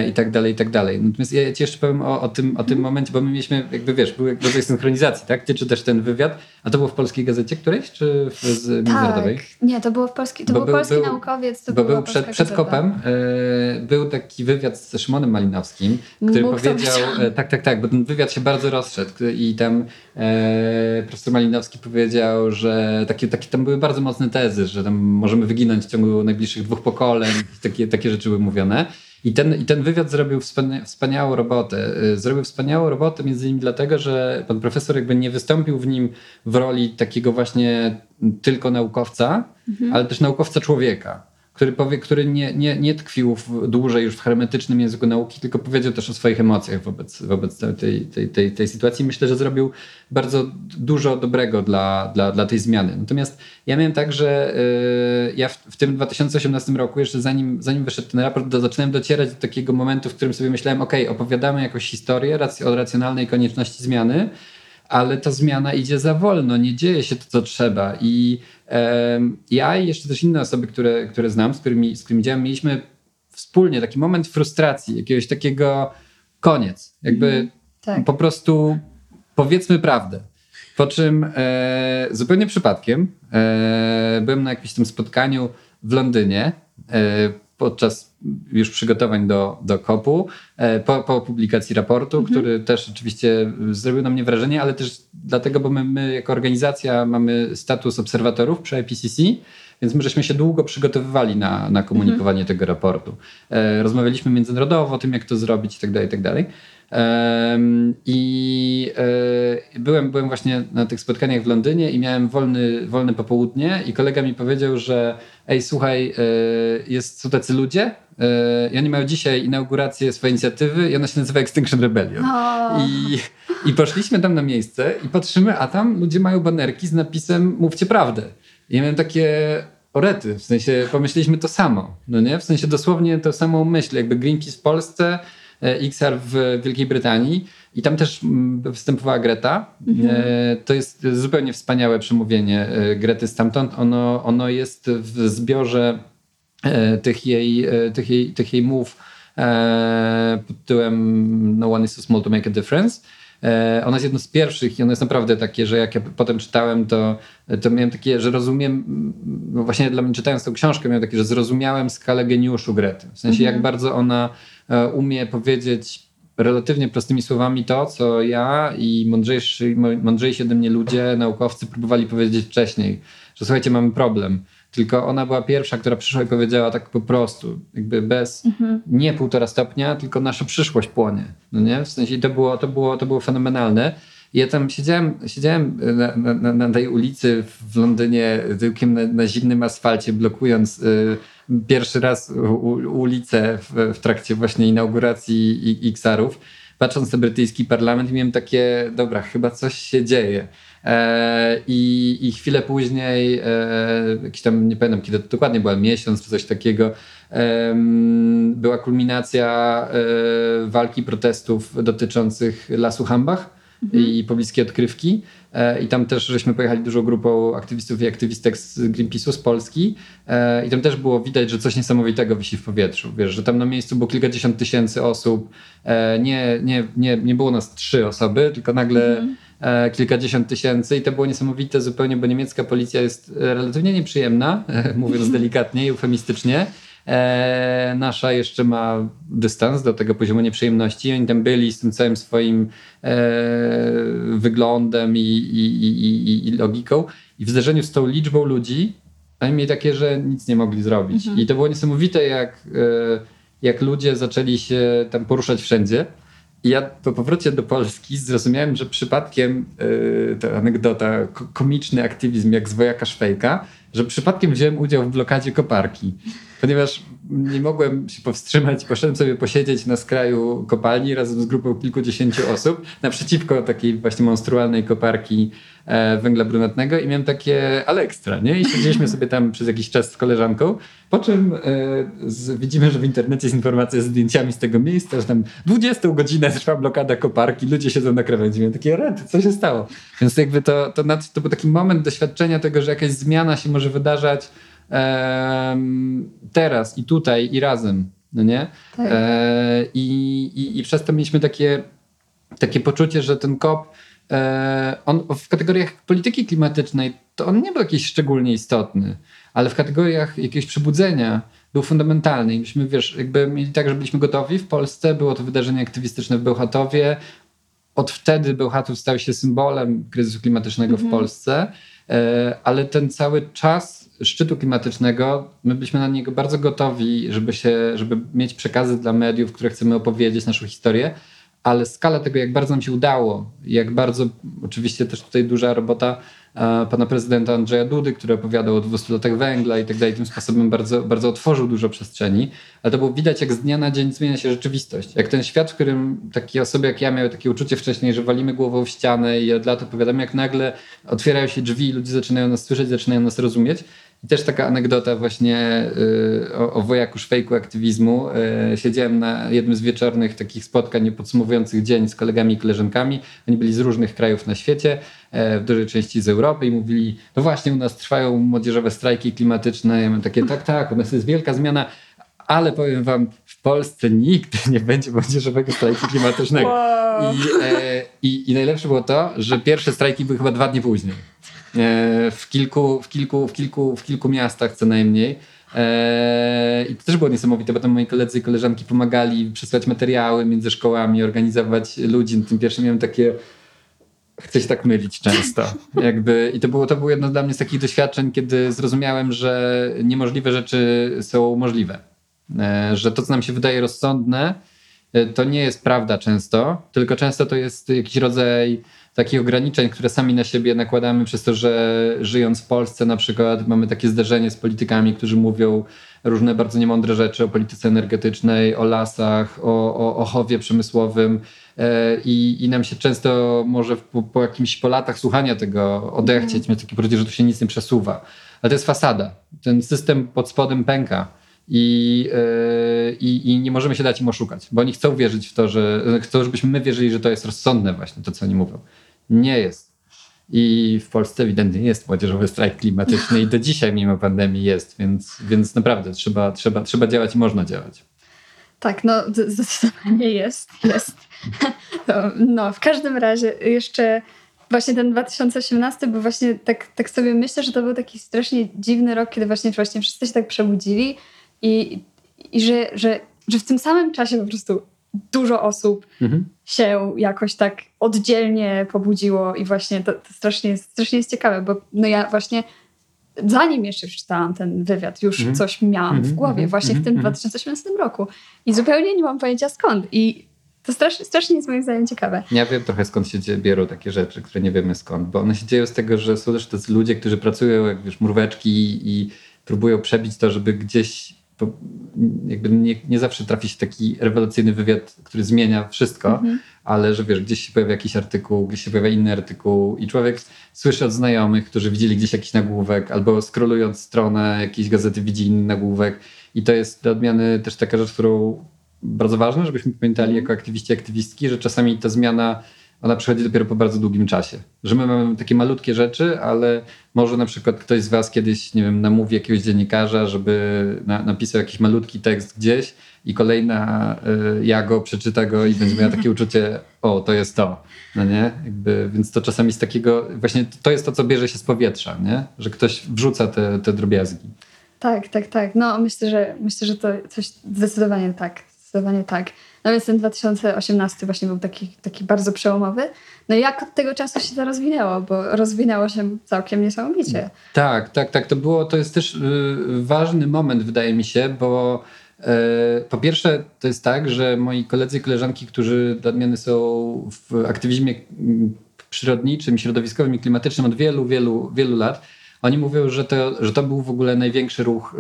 i tak dalej, i tak dalej. Natomiast ja ci jeszcze powiem o, o, tym, o tym momencie, bo my mieliśmy, jakby wiesz, były rodzaj synchronizacji, tak? Ty czytasz ten wywiad, a to było w polskiej gazecie którejś, czy w, z międzynarodowej? Tak. Nie, to było w polskiej, to bo był polski był, naukowiec, to bo był przed, przed kopem, e, był taki wywiad ze Szymonem Malinowskim, który Mógł powiedział, e, tak, tak, tak, bo ten wywiad się bardzo rozszedł i tam e, profesor Malinowski powiedział, że takie, takie tam były bardzo mocne tezy, że tam możemy wyginąć w ciągu najbliższych dwóch pokoleń, takie, takie rzeczy były mówione. I ten, I ten wywiad zrobił wspaniałą robotę. Y, zrobił wspaniałą robotę między innymi dlatego, że pan profesor jakby nie wystąpił w nim w roli takiego właśnie tylko naukowca, mhm. ale też naukowca człowieka który, powie, który nie, nie, nie tkwił w, dłużej już w hermetycznym języku nauki, tylko powiedział też o swoich emocjach wobec, wobec tej, tej, tej, tej sytuacji. Myślę, że zrobił bardzo dużo dobrego dla, dla, dla tej zmiany. Natomiast ja miałem tak, że yy, ja w, w, tym 2018 roku, jeszcze zanim, zanim wyszedł ten raport, do, zaczynałem docierać do takiego momentu, w którym sobie myślałem, ok, opowiadamy jakąś historię o racjonalnej konieczności zmiany, ale ta zmiana idzie za wolno, nie dzieje się to, co trzeba. I ja i jeszcze też inne osoby, które, które znam, z którymi, z którymi działam, mieliśmy wspólnie taki moment frustracji, jakiegoś takiego koniec. Jakby mm, tak. po prostu powiedzmy prawdę. Po czym e, zupełnie przypadkiem e, byłem na jakimś tym spotkaniu w Londynie. E, podczas już przygotowań do, do kopu, e, po, po publikacji raportu, mhm. który też oczywiście zrobił na mnie wrażenie, ale też dlatego, bo my, my jako organizacja mamy status obserwatorów przy IPCC, więc my żeśmy się długo przygotowywali na, na komunikowanie mhm. tego raportu. E, rozmawialiśmy międzynarodowo o tym, jak to zrobić itd., tak itd. Tak I e, byłem, byłem właśnie na tych spotkaniach w Londynie i miałem wolny, wolne popołudnie i kolega mi powiedział, że ej, słuchaj, e, jest, są tacy ludzie i oni mają dzisiaj inaugurację swojej inicjatywy i ona się nazywa Extinction Rebellion. I, I poszliśmy tam na miejsce i patrzymy, a tam ludzie mają banerki z napisem mówcie prawdę. I ja miałem takie orety, w sensie pomyśleliśmy to samo, no nie? W sensie dosłownie to samą myśl, jakby Greenpeace w Polsce, e, XR w Wielkiej Brytanii i tam też mm, występowała Greta. Mhm. E, to jest zupełnie wspaniałe przemówienie e, Grety stamtąd. Ono, ono jest w zbiorze tych jej, tych jej, tych jej mów pod tytułem No one is so small to make a difference. E, ona jest jedną z pierwszych i ona jest naprawdę takie, że jak ja potem czytałem, to, to miałem takie, że rozumiem, no właśnie dla mnie czytając tę książkę, miałem takie, że zrozumiałem skalę geniuszu Grety. W sensie, mhm. jak bardzo ona e, umie powiedzieć relatywnie prostymi słowami to, co ja i mądrzejsi, mądrzejsi ode mnie ludzie, naukowcy próbowali powiedzieć wcześniej, że słuchajcie, mamy problem tylko ona była pierwsza, która przyszła i powiedziała tak po prostu, jakby bez mhm. nie półtora stopnia, tylko nasza przyszłość płonie. No nie? W sensie to było, to było, to było fenomenalne. I ja tam siedziałem, siedziałem na, na, na tej ulicy w Londynie, tyłkiem na, na zimnym asfalcie, blokując y, pierwszy raz u, ulicę w, w, trakcie właśnie inauguracji XR-ów, patrząc na brytyjski parlament, miałem takie, dobra, chyba coś się dzieje. E, I, I chwilę później, e, jakiś tam, nie pamiętam kiedy to dokładnie była, miesiąc czy coś takiego, była kulminacja e, walki protestów dotyczących Lasu Hambach mhm. i pobliskie odkrywki. I tam też żeśmy pojechali dużą grupą aktywistów i aktywistek z Greenpeace'u z Polski. I tam też było widać, że coś niesamowitego wisi w powietrzu. Wiesz, że tam na miejscu było kilkadziesiąt tysięcy osób. Nie, nie, nie, nie było nas trzy osoby, tylko nagle mhm E, kilkadziesiąt tysięcy i to było niesamowite zupełnie, bo niemiecka policja jest relatywnie nieprzyjemna, [laughs] mówiąc [laughs] delikatnie i eufemistycznie. E, nasza jeszcze ma dystans do tego poziomu nieprzyjemności. Oni tam byli z tym całym swoim e, wyglądem i, i, i, i, logiką. I w zderzeniu z tą liczbą ludzi, oni mieli takie, że nic nie mogli zrobić. Mhm. I to było niesamowite, jak, e, jak ludzie zaczęli się tam poruszać wszędzie. I ja po powrocie do Polski zrozumiałem, że przypadkiem, yy, to anegdota, komiczny aktywizm jak z wojaka Szwejka, że przypadkiem wziąłem udział w blokadzie koparki. Ponieważ nie mogłem się powstrzymać poszedłem sobie posiedzieć na skraju kopalni razem z grupą kilkudziesięciu osób naprzeciwko takiej właśnie monstrualnej koparki e, węgla brunatnego i miałem takie ale ekstra, nie? I siedzieliśmy sobie tam przez jakiś czas z koleżanką, po czym e, z, widzimy, że w internecie jest informacja z zdjęciami z tego miejsca, że tam 20 godzinę trwa blokada koparki, ludzie siedzą na krawędzi. Miałem takie, rety, co się stało? Więc jakby to, to, to był taki moment doświadczenia tego, że jakaś zmiana się może wydarzać teraz i tutaj i razem, no nie? Tak. E, i, i, I przez to mieliśmy takie, takie poczucie, że ten COP e, on w kategoriach polityki klimatycznej to on nie był jakiś szczególnie istotny, ale w kategoriach jakiegoś przebudzenia był fundamentalny. I myśmy, wiesz, jakby mieli tak, że byliśmy gotowi w Polsce, było to wydarzenie aktywistyczne w Bełchatowie. Od wtedy Bełchatów stał się symbolem kryzysu klimatycznego w mhm. Polsce, ale ten cały czas szczytu klimatycznego, my byliśmy na niego bardzo gotowi, żeby, się, żeby mieć przekazy dla mediów, które chcemy opowiedzieć, naszą historię, ale skala tego, jak bardzo nam się udało, jak bardzo, oczywiście też tutaj duża robota e, pana prezydenta Andrzeja Dudy, który opowiadał o 200 latach węgla i tak dalej, tym sposobem bardzo, bardzo otworzył dużo przestrzeni, ale to było widać, jak z dnia na dzień zmienia się rzeczywistość. Jak ten świat, w którym takie osoby jak ja miały takie uczucie wcześniej, że walimy głową w ścianę i od lat opowiadamy, jak nagle otwierają się drzwi, ludzie zaczynają nas słyszeć, zaczynają nas rozumieć, i też taka anegdota właśnie y, o, o wojaku szwejku aktywizmu. Y, siedziałem na jednym z wieczornych takich spotkań podsumowujących dzień z kolegami i koleżankami. Oni byli z różnych krajów na świecie, e, w dużej części z Europy i mówili, no właśnie u nas trwają młodzieżowe strajki klimatyczne. Ja mam takie, tak, tak, u nas jest wielka zmiana, ale powiem wam, w Polsce nigdy nie będzie młodzieżowego strajku klimatycznego. Wow. I, e, i, I najlepsze było to, że pierwsze strajki były chyba dwa dni później. E, w kilku, w kilku, w kilku, w kilku miastach co najmniej. E, I to też było niesamowite, bo tam moi koledzy i koleżanki pomagali przesłać materiały między szkołami, organizować ludzi. Na tym pierwszym miałem takie chcę się tak mylić często. [laughs] Jakby, I to było, to było jedno dla mnie z takich doświadczeń, kiedy zrozumiałem, że niemożliwe rzeczy są możliwe. E, że to, co nam się wydaje rozsądne, to nie jest prawda często, tylko często to jest jakiś rodzaj takich ograniczeń, które sami na siebie nakładamy przez to, że żyjąc w Polsce na przykład mamy takie zderzenie z politykami, którzy mówią różne bardzo niemądre rzeczy o polityce energetycznej, o lasach, o, o, o chowie przemysłowym e, i, i nam się często może po, po jakimś po latach słuchania tego odechcieć, mm. mieć takie poczucie, że tu się nic nie przesuwa. Ale to jest fasada. Ten system pod spodem pęka. I, yy, i, nie możemy się dać im oszukać, bo oni chcą wierzyć w to, że chcą, żebyśmy my wierzyli, że to jest rozsądne właśnie to, co oni mówią. Nie jest. I w Polsce ewidentnie jest młodzieżowy strajk klimatyczny i do dzisiaj mimo pandemii jest, więc, więc naprawdę trzeba, trzeba, trzeba działać i można działać. Tak, no zdecydowanie jest, jest. [laughs] No, w każdym razie jeszcze właśnie ten 2018 był właśnie tak, tak sobie myślę, że to był taki strasznie dziwny rok, kiedy właśnie, właśnie wszyscy się tak przebudzili i, i że, że, że w tym samym czasie po prostu dużo osób mhm. się jakoś tak oddzielnie pobudziło i właśnie to, to strasznie, strasznie jest ciekawe, bo no ja właśnie zanim jeszcze przeczytałam ten wywiad, już mhm. coś miałam w mhm. głowie mhm. właśnie w tym 2018 roku i zupełnie nie mam pojęcia skąd i to strasznie, strasznie jest moim zdaniem ciekawe. Ja wiem trochę skąd się biorą takie rzeczy, które nie wiemy skąd, bo one się dzieją z tego, że są też tacy ludzie, którzy pracują jak wiesz, murweczki i próbują przebić to, żeby gdzieś jakby nie, nie, zawsze trafi się taki rewelacyjny wywiad, który zmienia wszystko, mhm. ale że wiesz, gdzieś się pojawia jakiś artykuł, gdzieś się pojawia inny artykuł i człowiek słyszy od znajomych, którzy widzieli gdzieś jakiś nagłówek, albo skrolując stronę jakiejś gazety widzi inny nagłówek i to jest do odmiany też taka rzecz, którą bardzo ważne, żebyśmy pamiętali mhm. jako aktywiści, aktywistki, że czasami ta zmiana ona przychodzi dopiero po bardzo długim czasie. Że my mamy takie malutkie rzeczy, ale może na przykład ktoś z Was kiedyś, nie wiem, namówi jakiegoś dziennikarza, żeby na, napisał jakiś malutki tekst gdzieś i kolejna y, Jago przeczyta go i będzie miała takie uczucie, o, to jest to. No nie? Jakby, więc to czasami z takiego, właśnie to jest to, co bierze się z powietrza, nie? Że ktoś wrzuca te, te drobiazgi. Tak, tak, tak. No myślę, że myślę, że to coś zdecydowanie tak. Zdecydowanie tak. No więc ten 2018 właśnie był taki, taki bardzo przełomowy. No i jak od tego czasu się to rozwinęło, bo rozwinęło się całkiem niesamowicie. Tak, tak, tak. To było, to jest też y, ważny moment, wydaje mi się, bo y, po pierwsze, to jest tak, że moi koledzy i koleżanki, którzy dla odmiany są w aktywizmie mm, przyrodniczym, środowiskowym i klimatycznym od wielu, wielu, wielu lat, oni mówią, że to, że to był w ogóle największy ruch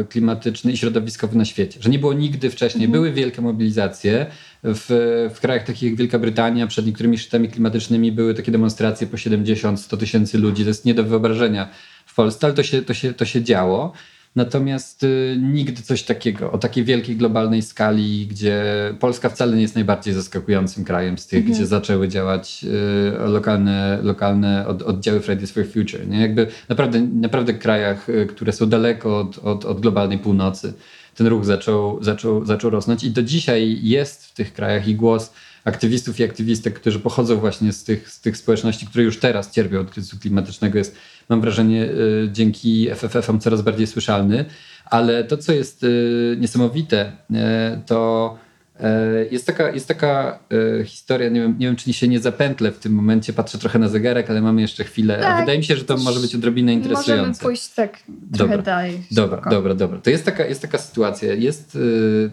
y, klimatyczny i środowiskowy na świecie. Że nie było nigdy wcześniej. Mhm. Były wielkie mobilizacje. W, w krajach takich jak Wielka Brytania przed niektórymi szczytami klimatycznymi były takie demonstracje po 70-100 tysięcy ludzi. To jest nie do wyobrażenia w Polsce, ale to się, to się, to się działo. Natomiast y, nigdy coś takiego, o takiej wielkiej globalnej skali, gdzie Polska wcale nie jest najbardziej zaskakującym krajem z tych, mhm. gdzie zaczęły działać y, lokalne, lokalne od, oddziały Fridays for Future. Nie? Jakby naprawdę, naprawdę krajach, y, które są daleko od, od, od globalnej północy, ten ruch zaczął, zaczął, zaczął rosnąć i do dzisiaj jest w tych krajach i głos aktywistów i aktywistek, którzy pochodzą właśnie z tych, z tych społeczności, które już teraz cierpią od kryzysu klimatycznego, jest, mam wrażenie, y, dzięki FFF-om coraz bardziej słyszalny. Ale to, co jest y, niesamowite, y, to jest taka, jest taka historia, nie wiem, nie wiem, czy się nie zapętlę w tym momencie, patrzę trochę na zegarek, ale mamy jeszcze chwilę. Tak, wydaje mi się, że to może być odrobinę interesujące. Możemy pójść tak trochę dobra, dalej. Dobra, dobra, dobra. To jest taka, jest taka sytuacja. Jest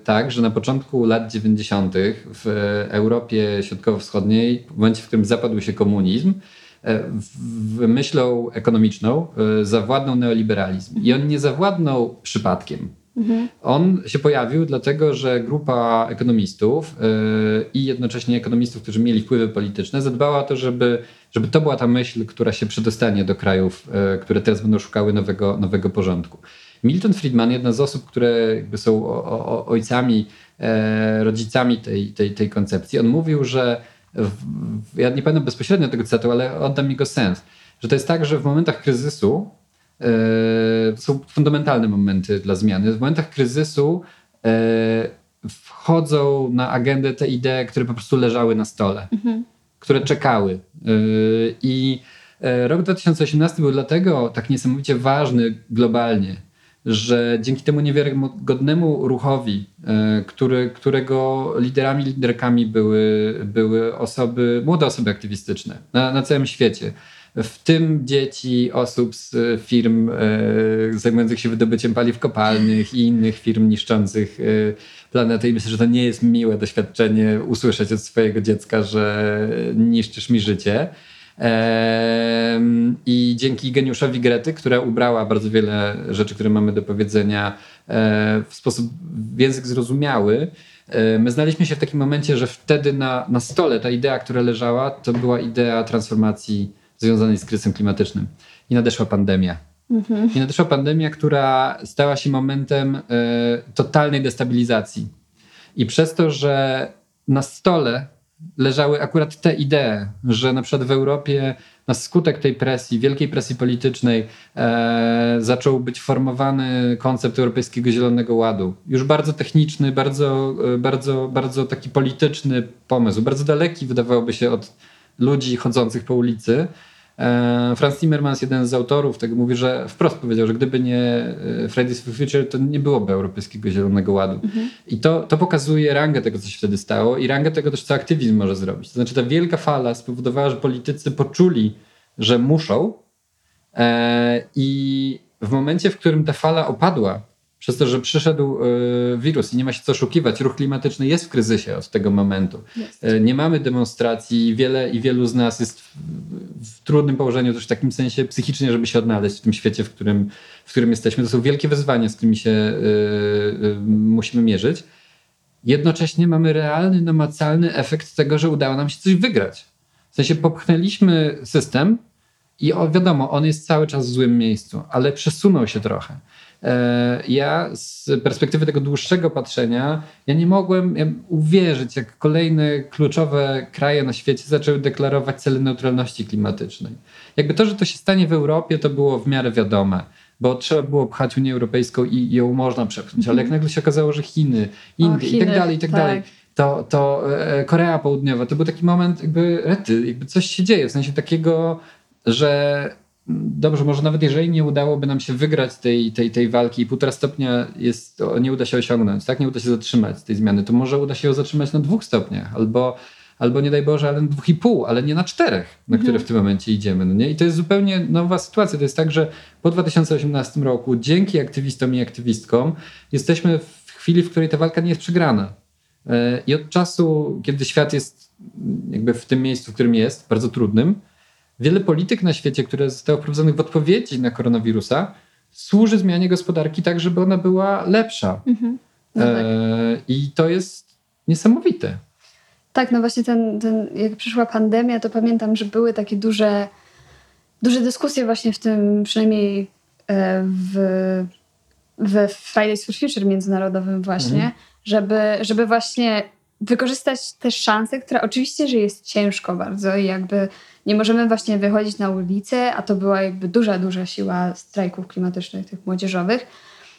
tak, że na początku lat 90. w Europie Środkowo-Wschodniej, w momencie, w którym zapadł się komunizm, E, w myślą ekonomiczną e, zawładnął neoliberalizm. I on nie zawładnął przypadkiem. Mhm. On się pojawił dlatego, że grupa ekonomistów yy, i jednocześnie ekonomistów, którzy mieli wpływy polityczne, zadbała o to, żeby, żeby to była ta myśl, która się przedostanie do krajów, yy, które teraz będą szukały nowego, nowego porządku. Milton Friedman, jedna z osób, które jakby są o, o, ojcami, yy, rodzicami tej, tej, tej koncepcji, on mówił, że ja nie pamiętam bezpośrednio tego cytatu, ale oddam mi go sens, że to jest tak, że w momentach kryzysu e, są fundamentalne momenty dla zmiany. W momentach kryzysu e, wchodzą na agendę te idee, które po prostu leżały na stole, mhm. które czekały. E, I rok 2018 był dlatego tak niesamowicie ważny globalnie, że dzięki temu niewiarygodnemu ruchowi, e, który, którego liderami, liderkami były, były osoby, młode osoby aktywistyczne na, na całym świecie, w tym dzieci osób z firm e, zajmujących się wydobyciem paliw kopalnych i innych firm niszczących e, planetę. I myślę, że to nie jest miłe doświadczenie usłyszeć od swojego dziecka, że niszczysz mi życie. I dzięki geniuszowi Grety, która ubrała bardzo wiele rzeczy, które mamy do powiedzenia e, w sposób, w język zrozumiały, e, My znaliśmy się w takim momencie, że wtedy na, na stole ta idea, która leżała, to była idea transformacji związanej z kryzysem klimatycznym. I nadeszła pandemia. Mhm. I nadeszła pandemia, która stała się momentem y, totalnej destabilizacji. I przez to, że na stole leżały akurat te idee, że na przykład w Europie na skutek tej presji, wielkiej presji politycznej, e, zaczął być formowany koncept Europejskiego Zielonego Ładu. Już bardzo techniczny, bardzo, e, bardzo, bardzo taki polityczny pomysł, bardzo daleki wydawałoby się od ludzi chodzących po ulicy, Franz Timmermans, jeden z autorów tego, mówi, że wprost powiedział, że gdyby nie e, Fridays for Future, to nie byłoby Europejskiego Zielonego Ładu. Mhm. I to, to pokazuje rangę tego, co się wtedy stało i rangę tego też, co aktywizm może zrobić. To znaczy ta wielka fala spowodowała, że politycy poczuli, że muszą e, i w momencie, w którym ta fala opadła, przez to, że przyszedł e, wirus i nie ma się co oszukiwać, ruch klimatyczny jest w kryzysie od tego momentu. Jest. E, nie mamy demonstracji, wiele i wielu z nas jest w, w, trudnym położeniu też w takim sensie psychicznie, żeby się odnaleźć w tym świecie, w którym, w którym jesteśmy. To są wielkie wyzwania, z którymi się y, y, musimy mierzyć. Jednocześnie mamy realny, namacalny efekt tego, że udało nam się coś wygrać. W sensie popchnęliśmy system i o, wiadomo, on jest cały czas w złym miejscu, ale przesunął się trochę. E, ja z perspektywy tego dłuższego patrzenia, ja nie mogłem uwierzyć, jak kolejne kluczowe kraje na świecie zaczęły deklarować cele neutralności klimatycznej. Jakby to, że to się stanie w Europie, to było w miarę wiadome bo trzeba było pchać Unię Europejską i ją można przepchnąć, ale jak mhm. nagle się okazało, że Chiny, Indie i tak dalej, i tak, tak. dalej, to, to e, Korea Południowa, to był taki moment jakby rety, jakby coś się dzieje, w sensie takiego, że dobrze, może nawet jeżeli nie udałoby nam się wygrać tej, tej, tej walki i półtora stopnia jest, nie uda się osiągnąć, tak? nie uda się zatrzymać tej zmiany, to może uda się ją zatrzymać na dwóch stopniach albo, albo nie daj Boże, ale na dwóch i pół, ale nie na czterech, na mhm. które w tym momencie idziemy. No nie? I to jest zupełnie nowa sytuacja. To jest tak, że po 2018 roku dzięki aktywistom i aktywistkom jesteśmy w chwili, w której ta walka nie jest przegrana. E, I od czasu, kiedy świat jest jakby w tym miejscu, w którym jest, bardzo trudnym, wiele polityk na świecie, które zostały wprowadzonych w odpowiedzi na koronawirusa, służy zmianie gospodarki tak, żeby ona była lepsza. Mhm. No tak. e, I to jest niesamowite. Tak, no właśnie ten, ten, jak przyszła pandemia, to pamiętam, że były takie duże, duże dyskusje właśnie w tym, przynajmniej e, w, we Fridays for Future międzynarodowym właśnie, mhm. żeby, żeby właśnie wykorzystać też szansę, która oczywiście, że jest ciężko bardzo i jakby nie możemy właśnie wychodzić na ulicę, a to była jakby duża, duża siła strajków klimatycznych, tych młodzieżowych,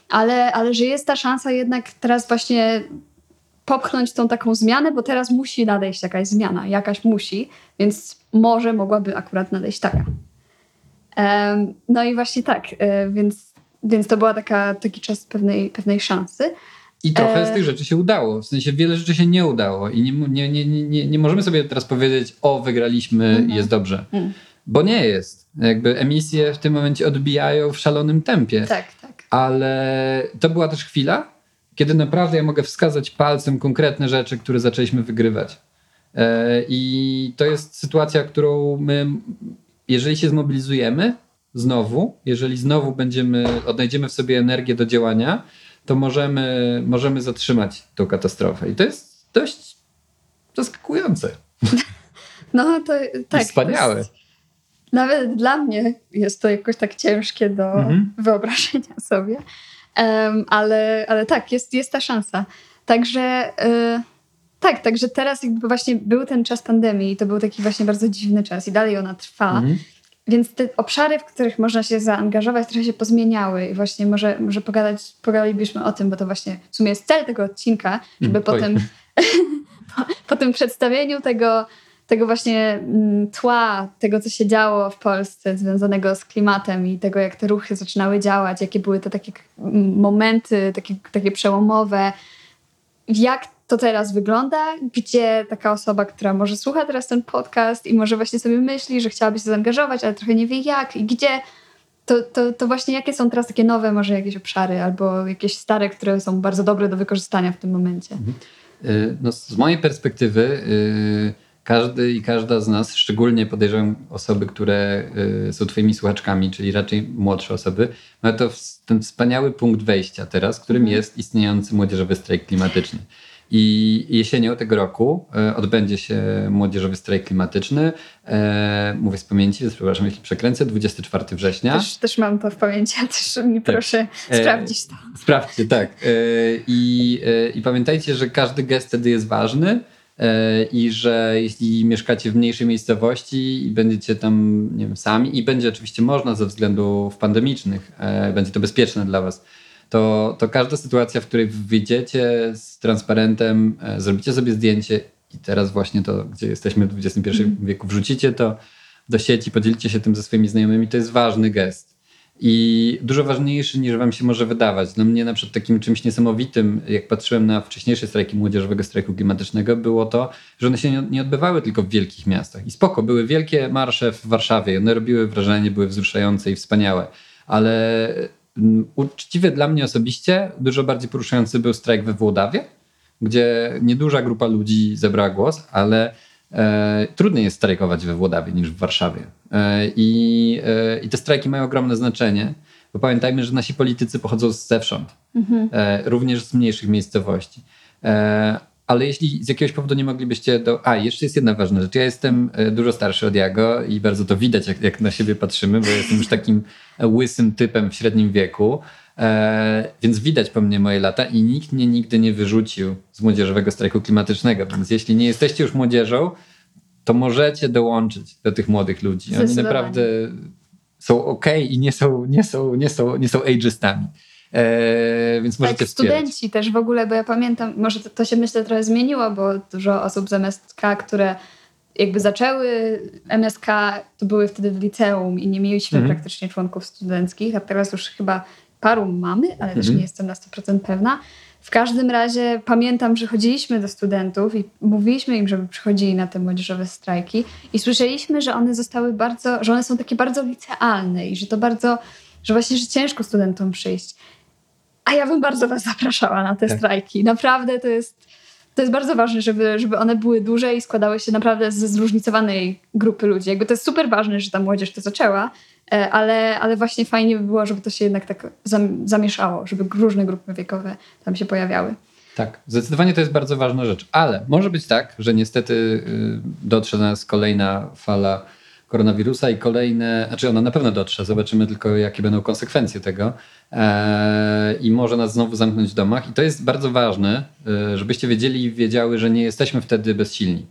ale, ale że jest ta szansa jednak teraz właśnie popchnąć tą taką zmianę, bo teraz musi nadejść jakaś zmiana, jakaś musi, więc może mogłaby akurat nadejść taka. No i właśnie tak, e, więc, więc to była taka, taki czas pewnej, pewnej szansy. I trochę z e, tych rzeczy się udało. W sensie wiele rzeczy się nie udało i nie, nie, nie, nie, nie możemy sobie teraz powiedzieć, o, wygraliśmy i mhm. jest dobrze. Mm. Bo nie jest. Jakby emisje w tym momencie odbijają w szalonym tempie. Tak, tak. Ale to była też chwila, kiedy naprawdę ja mogę wskazać palcem konkretne rzeczy, które zaczęliśmy wygrywać. E, I to jest sytuacja, którą my, jeżeli się zmobilizujemy znowu, jeżeli znowu będziemy, odnajdziemy w sobie energię do działania, to możemy, możemy zatrzymać tą katastrofę. I to jest dość zaskakujące. [laughs] No to tak. Wspaniałe. Jest, nawet dla mnie jest to jakoś tak ciężkie do mhm. wyobrażenia sobie. Um, ale, ale tak, jest, jest ta szansa. Także y, tak, także teraz jakby właśnie był ten czas pandemii i to był taki właśnie bardzo dziwny czas i dalej ona trwa. Mhm. Więc te obszary, w których można się zaangażować, trochę się pozmieniały i właśnie może, może pogadać, pogadalibyśmy o tym, bo to właśnie w sumie jest cel tego odcinka, żeby mm, potem [laughs] po, po tym przedstawieniu tego, tego właśnie mm, tła, tego co się działo w Polsce związanego z klimatem i tego jak te ruchy zaczynały działać, jakie były te takie momenty, takie, takie przełomowe, jak to teraz wygląda, gdzie taka osoba, która może słucha teraz ten podcast i może właśnie sobie myśli, że chciałaby się zaangażować, ale trochę nie wie jak i gdzie, to, to, to właśnie jakie są teraz takie nowe może jakieś obszary albo jakieś stare, które są bardzo dobre do wykorzystania w tym momencie? Mhm. Y, no, z mojej perspektywy yy, każdy i każda z nas, szczególnie podejrzewam osoby, które yy, są twoimi słuchaczkami, czyli raczej młodsze osoby, ma to w, ten wspaniały punkt wejścia teraz, którym mhm. jest istniejący młodzieżowy strajk klimatyczny. I jesienią tego roku e, odbędzie się młodzieżowy strajk klimatyczny. E, mówię z pamięci, więc przepraszam, jeśli przekręcę, 24 września. Też, też mam to w pamięci, ale też mi tak. proszę e, sprawdzić to. Sprawdźcie, tak. I, I pamiętajcie, że każdy gest wtedy jest ważny i że jeśli mieszkacie w mniejszej miejscowości i będziecie tam nie wiem, sami i będzie oczywiście można ze względów pandemicznych, będzie to bezpieczne dla was, to, to każda sytuacja, w której wyjdziecie z transparentem, e, zrobicie sobie zdjęcie i teraz właśnie to, gdzie jesteśmy w XXI mm. wieku, wrzucicie to do sieci, podzielicie się tym ze swoimi znajomymi, to jest ważny gest. I dużo ważniejszy niż wam się może wydawać. Dla mnie na przykład takim czymś niesamowitym, jak patrzyłem na wcześniejsze strajki młodzieżowego strajku klimatycznego, było to, że one się nie odbywały tylko w wielkich miastach. I spoko, były wielkie marsze w Warszawie, one robiły wrażenie, były wzruszające i wspaniałe, ale Uczciwie dla mnie osobiście dużo bardziej poruszający był strajk we Włodawie, gdzie nieduża grupa ludzi zebrała głos, ale e, trudniej jest strajkować we Włodawie niż w Warszawie. E, i, e, I te strajki mają ogromne znaczenie, bo pamiętajmy, że nasi politycy pochodzą zewsząd, mhm. E, również z mniejszych miejscowości. E, ale jeśli z jakiegoś powodu nie moglibyście do... A, jeszcze jest jedna ważna rzecz. Ja jestem e, dużo starszy od Jago i bardzo to widać, jak, jak na siebie patrzymy, bo jestem już takim łysym typem w średnim wieku. E, więc widać po mnie moje lata i nikt mnie nigdy nie wyrzucił z młodzieżowego strajku klimatycznego. Więc jeśli nie jesteście już młodzieżą, to możecie dołączyć do tych młodych ludzi. Oni naprawdę są ok i nie są, nie są, nie są, nie są ageistami. E, więc możecie tak, wspierać. studenci też w ogóle, bo ja pamiętam, może to, to, się myślę trochę zmieniło, bo dużo osób z MSK, które jakby zaczęły MSK, to były wtedy w liceum i nie mieliśmy mhm. praktycznie członków studenckich, a teraz już chyba paru mamy, ale też mhm. nie jestem na 100% pewna. W każdym razie pamiętam, że chodziliśmy do studentów i mówiliśmy im, żeby przychodzili na te młodzieżowe strajki i słyszeliśmy, że one zostały bardzo, że one są takie bardzo licealne i że to bardzo, że właśnie, że ciężko studentom przyjść. A ja bym bardzo was zapraszała na te tak. strajki. Naprawdę to jest, to jest bardzo ważne, żeby, żeby one były duże i składały się naprawdę ze zróżnicowanej grupy ludzi. Jakby to jest super ważne, że ta młodzież to zaczęła, e, ale, ale właśnie fajnie by było, żeby to się jednak tak zamieszało, żeby różne grupy wiekowe tam się pojawiały. Tak, zdecydowanie to jest bardzo ważna rzecz, ale może być tak, że niestety y, dotrze do nas kolejna fala koronawirusa i kolejne, znaczy ona na pewno dotrze, zobaczymy tylko jakie będą konsekwencje tego. E, i może nas znowu zamknąć w domach. I to jest bardzo ważne, e, żebyście wiedzieli i wiedziały, że nie jesteśmy wtedy bezsilni,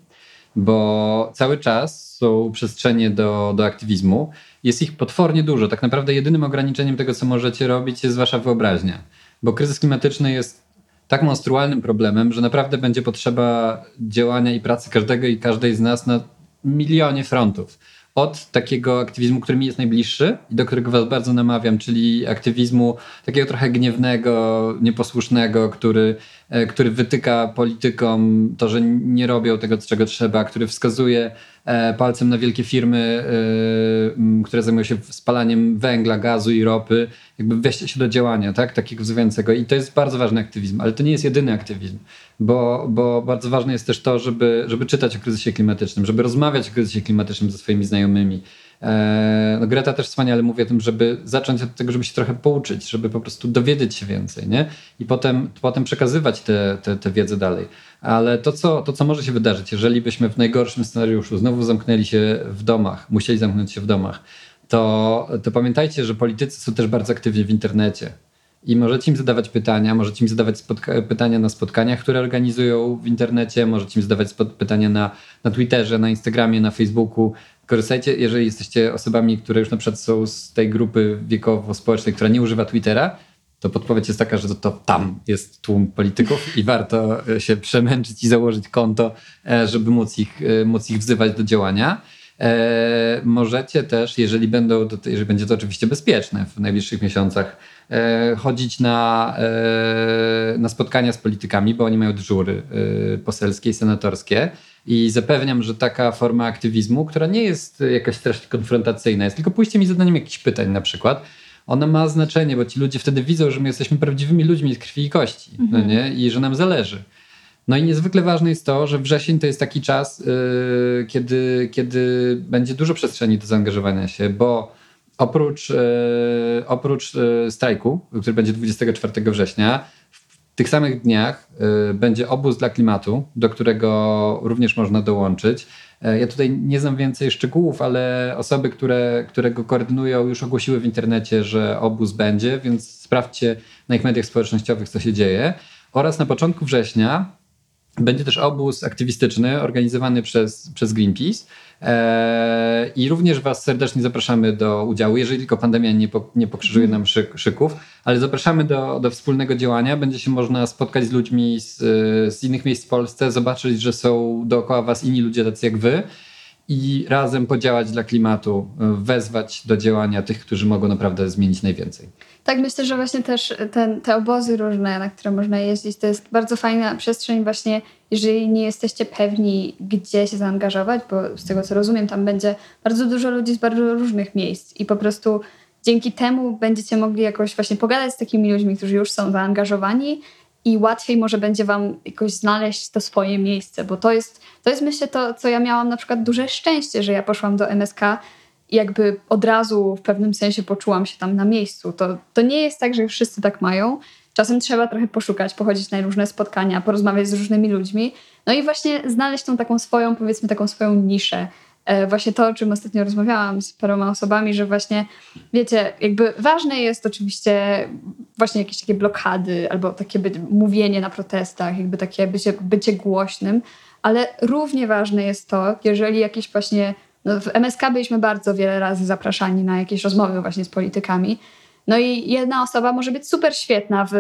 bo cały czas są przestrzenie do, do aktywizmu, jest ich potwornie dużo, tak naprawdę jedynym ograniczeniem tego, co możecie robić jest wasza wyobraźnia, bo kryzys klimatyczny jest tak monstrualnym problemem, że naprawdę będzie potrzeba działania i pracy każdego i każdej z nas na milionie frontów od takiego aktywizmu, który mi jest najbliższy i do którego was bardzo namawiam, czyli aktywizmu takiego trochę gniewnego, nieposłusznego, który, który wytyka politykom to, że nie robią tego, czego trzeba, który wskazuje E, palcem na wielkie firmy, e, które zajmują się spalaniem węgla, gazu i ropy, jakby weźcie się do działania, tak? takiego wzywającego. I to jest bardzo ważny aktywizm, ale to nie jest jedyny aktywizm, bo, bo bardzo ważne jest też to, żeby, żeby czytać o kryzysie klimatycznym, żeby rozmawiać o kryzysie klimatycznym ze swoimi znajomymi, E, no Greta też wspaniale mówi o tym, żeby zacząć od tego, żeby się trochę pouczyć, żeby po prostu dowiedzieć się więcej, nie? I potem, potem przekazywać tę te, te, te wiedzę dalej. Ale to co, to, co może się wydarzyć, jeżeli byśmy w najgorszym scenariuszu znowu zamknęli się w domach, musieli zamknąć się w domach, to, to pamiętajcie, że politycy są też bardzo aktywni w internecie. I możecie im zadawać pytania, możecie im zadawać pytania na spotkaniach, które organizują w internecie, możecie im zadawać pytania na, na Twitterze, na Instagramie, na Facebooku korzystajcie, jeżeli jesteście osobami, które już na przykład są z tej grupy wiekowo-społecznej, która nie używa Twittera, to podpowiedź jest taka, że to, tam jest tłum polityków i warto e, się przemęczyć i założyć konto, e, żeby móc ich, e, móc ich wzywać do działania. Możecie też, jeżeli, będą, jeżeli będzie to oczywiście bezpieczne w najbliższych miesiącach, chodzić na, na spotkania z politykami, bo oni mają dyżury poselskie i senatorskie. I zapewniam, że taka forma aktywizmu, która nie jest jakaś strasznie konfrontacyjna, jest tylko pójściem i zadaniem jakichś pytań na przykład, ona ma znaczenie, bo ci ludzie wtedy widzą, że my jesteśmy prawdziwymi ludźmi z krwi i kości no mhm. no nie? i że nam zależy. No i niezwykle ważne jest to, że wrzesień to jest taki czas, yy, kiedy, kiedy będzie dużo przestrzeni do zaangażowania się, bo oprócz, yy, oprócz yy, strajku, który będzie 24 września, tych samych dniach y, będzie obóz dla klimatu, do którego również można dołączyć. E, ja tutaj nie znam więcej szczegółów, ale osoby, które, które go koordynują, już ogłosiły w internecie, że obóz będzie, więc sprawdźcie na ich mediach społecznościowych, co się dzieje. Oraz na początku września będzie też obóz aktywistyczny organizowany przez, przez Greenpeace. E, I również Was serdecznie zapraszamy do udziału, jeżeli tylko pandemia nie, po, nie pokrzyżuje nam szyk, szyków, ale zapraszamy do, do wspólnego działania. Będzie się można spotkać z ludźmi z, z innych miejsc w Polsce, zobaczyć, że są dookoła Was inni ludzie tacy jak Wy i razem podziałać dla klimatu, wezwać do działania tych, którzy mogą naprawdę zmienić najwięcej. Tak, myślę, że właśnie też ten, te obozy różne, na które można jeździć, to jest bardzo fajna przestrzeń właśnie, jeżeli nie jesteście pewni, gdzie się zaangażować, bo z tego co rozumiem, tam będzie bardzo dużo ludzi z bardzo różnych miejsc i po prostu dzięki temu będziecie mogli jakoś właśnie pogadać z takimi ludźmi, którzy już są zaangażowani i łatwiej może będzie wam jakoś znaleźć to swoje miejsce, bo to jest, to jest myślę to, co ja miałam na przykład duże szczęście, że ja poszłam do MSK i jakby od razu w pewnym sensie poczułam się tam na miejscu. To, to nie jest tak, że wszyscy tak mają. Czasem trzeba trochę poszukać, pochodzić na różne spotkania, porozmawiać z różnymi ludźmi, no i właśnie znaleźć tą taką swoją, powiedzmy, taką swoją niszę. E, właśnie to, o czym ostatnio rozmawiałam z paroma osobami, że właśnie, wiecie, jakby ważne jest oczywiście właśnie jakieś takie blokady albo takie by, mówienie na protestach, jakby takie bycie, bycie głośnym, ale równie ważne jest to, jeżeli jakieś właśnie no w MSK byliśmy bardzo wiele razy zapraszani na jakieś rozmowy właśnie z politykami. No i jedna osoba może być super świetna w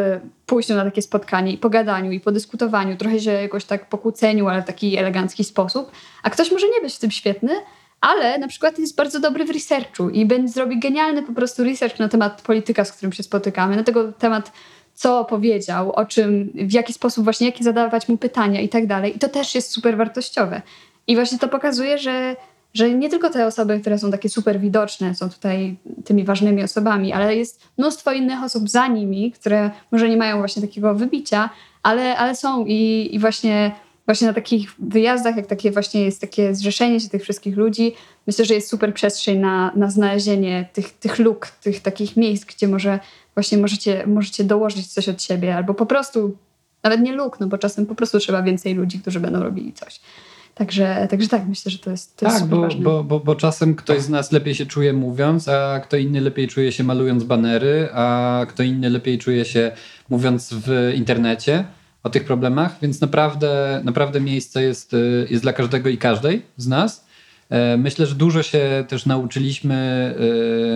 pójściu na takie spotkanie i pogadaniu i podyskutowaniu, trochę się jakoś tak pokłóceniu, ale w taki elegancki sposób, a ktoś może nie być w tym świetny, ale na przykład jest bardzo dobry w researchu i będzie zrobi genialny po prostu research na temat polityka, z którym się spotykamy, na tego temat, co powiedział, o czym, w jaki sposób właśnie, jakie zadawać mu pytania i tak dalej. I to też jest super wartościowe. I właśnie to pokazuje, że że nie tylko te osoby, które są takie super widoczne, są tutaj tymi ważnymi osobami, ale jest mnóstwo innych osób za nimi, które może nie mają właśnie takiego wybicia, ale, ale są i, i właśnie właśnie na takich wyjazdach, jak takie właśnie jest takie zrzeszenie się tych wszystkich ludzi, myślę, że jest super przestrzeń na, na znalezienie tych, tych luk, tych takich miejsc, gdzie może właśnie możecie, możecie dołożyć coś od siebie, albo po prostu, nawet nie luk, no bo czasem po prostu trzeba więcej ludzi, którzy będą robili coś. Także, także tak, myślę, że to jest, to tak, jest bo, bo, bo, bo czasem ktoś z nas lepiej się czuje mówiąc, a kto inny lepiej czuje się malując banery, a kto inny lepiej czuje się mówiąc w internecie o tych problemach, więc naprawdę, naprawdę miejsce jest, y, jest dla każdego i każdej z nas. E, myślę, że dużo się też nauczyliśmy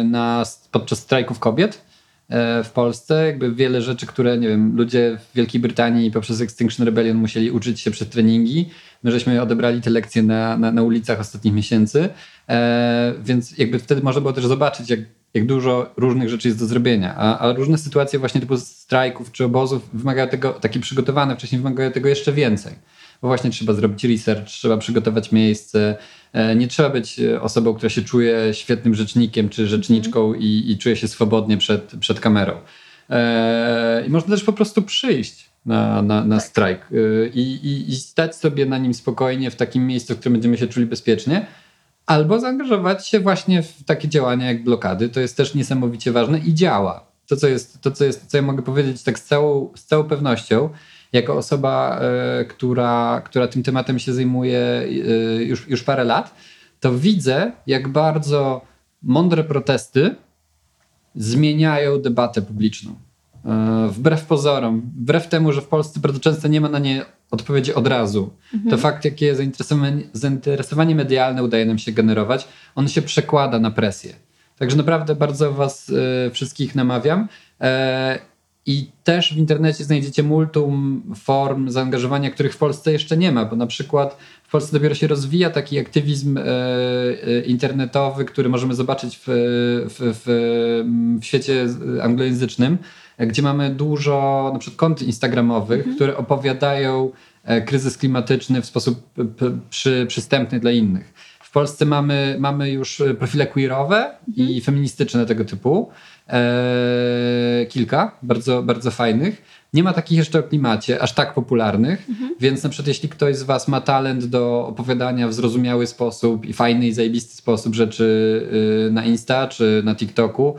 y, na, podczas strajków kobiet w Polsce. Jakby wiele rzeczy, które nie wiem, ludzie w Wielkiej Brytanii poprzez Extinction Rebellion musieli uczyć się przez treningi. My żeśmy odebrali te lekcje na, na, na ulicach ostatnich miesięcy, e, więc jakby wtedy można było też zobaczyć, jak jak dużo różnych rzeczy jest do zrobienia, a, a, różne sytuacje właśnie typu strajków czy obozów wymagają tego, takie przygotowane wcześniej wymagają tego jeszcze więcej. Bo właśnie trzeba zrobić research, trzeba przygotować miejsce. E, nie trzeba być osobą, która się czuje świetnym rzecznikiem czy rzeczniczką mm. i, i, czuje się swobodnie przed, przed kamerą. E, I można też po prostu przyjść na, na, na tak. strajk e, i, i, i stać sobie na nim spokojnie w takim miejscu, w którym będziemy się czuli bezpiecznie albo zaangażować się właśnie w takie działania jak blokady. To jest też niesamowicie ważne i działa. To, co jest, to, co, jest, co ja mogę powiedzieć tak z całą, z całą pewnością, jako osoba, y, która, która tym tematem się zajmuje y, już, już parę lat, to widzę, jak bardzo mądre protesty zmieniają debatę publiczną. Y, wbrew pozorom, wbrew temu, że w Polsce bardzo często nie ma na nie odpowiedzi od razu. Mhm. To fakt, jakie zainteresowanie, zainteresowanie medialne udaje nam się generować, on się przekłada na presję. Także naprawdę bardzo Was wszystkich namawiam. E, I też w internecie znajdziecie multum form zaangażowania, których w Polsce jeszcze nie ma, bo na przykład w Polsce dopiero się rozwija taki aktywizm e, e, internetowy, który możemy zobaczyć w, w, w, w świecie anglojęzycznym gdzie mamy dużo na przykład kont instagramowych, mhm. które opowiadają e, kryzys klimatyczny w sposób przy, przystępny dla innych. W Polsce mamy, mamy już profile queerowe mhm. i feministyczne tego typu. E, kilka, bardzo, bardzo fajnych. Nie ma takich jeszcze o klimacie, aż tak popularnych, mhm. więc na przykład jeśli ktoś z Was ma talent do opowiadania w zrozumiały sposób i fajny i zajebisty sposób rzeczy y, na Insta czy na TikToku,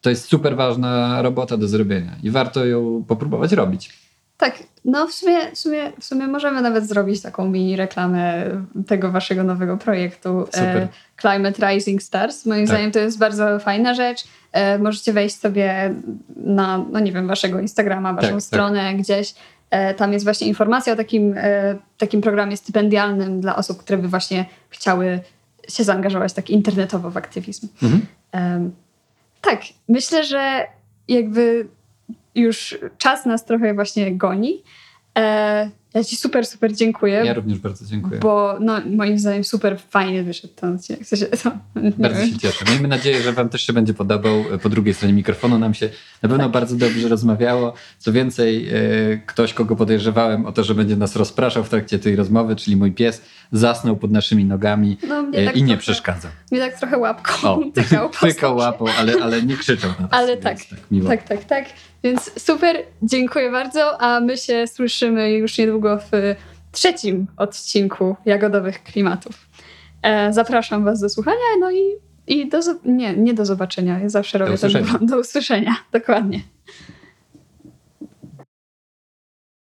to jest super ważna robota do zrobienia i warto ją popróbować robić. Tak, no w sumie, w sumie, w sumie możemy nawet zrobić taką mini reklamę tego waszego nowego projektu e, super. Climate Rising Stars. Moim tak. zdaniem to jest bardzo fajna rzecz. E, możecie wejść sobie na, no nie wiem, waszego Instagrama, waszą tak, tak. stronę tak. gdzieś. E, tam jest właśnie informacja o takim, takim programie stypendialnym dla osób, które by właśnie chciały się zaangażować tak internetowo w aktywizm. Mhm. Tak, myślę, że jakby już czas nas trochę właśnie goni. E, ja Ci super, super dziękuję. Ja również bardzo dziękuję. Bo no, moim zdaniem super fajnie wyszedł ten odcinek. W sensie, to, bardzo wiem. się cieszę. Miejmy nadzieję, że Wam też się będzie podobał. Po drugiej stronie mikrofonu nam się na pewno tak. bardzo dobrze rozmawiało. Co więcej, e, ktoś, kogo podejrzewałem o to, że będzie nas rozpraszał w trakcie tej rozmowy, czyli mój pies, zasnął pod naszymi nogami no, e, tak i nie przeszkadzał. Mnie tak trochę łapką o, [laughs] tykał. tykał łapą, ale, ale nie krzyczał na nas. Ale tak, tak, tak, tak, tak. Więc super, dziękuję bardzo, a my się słyszymy już niedługo w trzecim odcinku Jagodowych Klimatów. E, zapraszam Was do słuchania, no i, i do, nie, nie do zobaczenia, ja zawsze robię do usłyszenia. do usłyszenia, [laughs] dokładnie.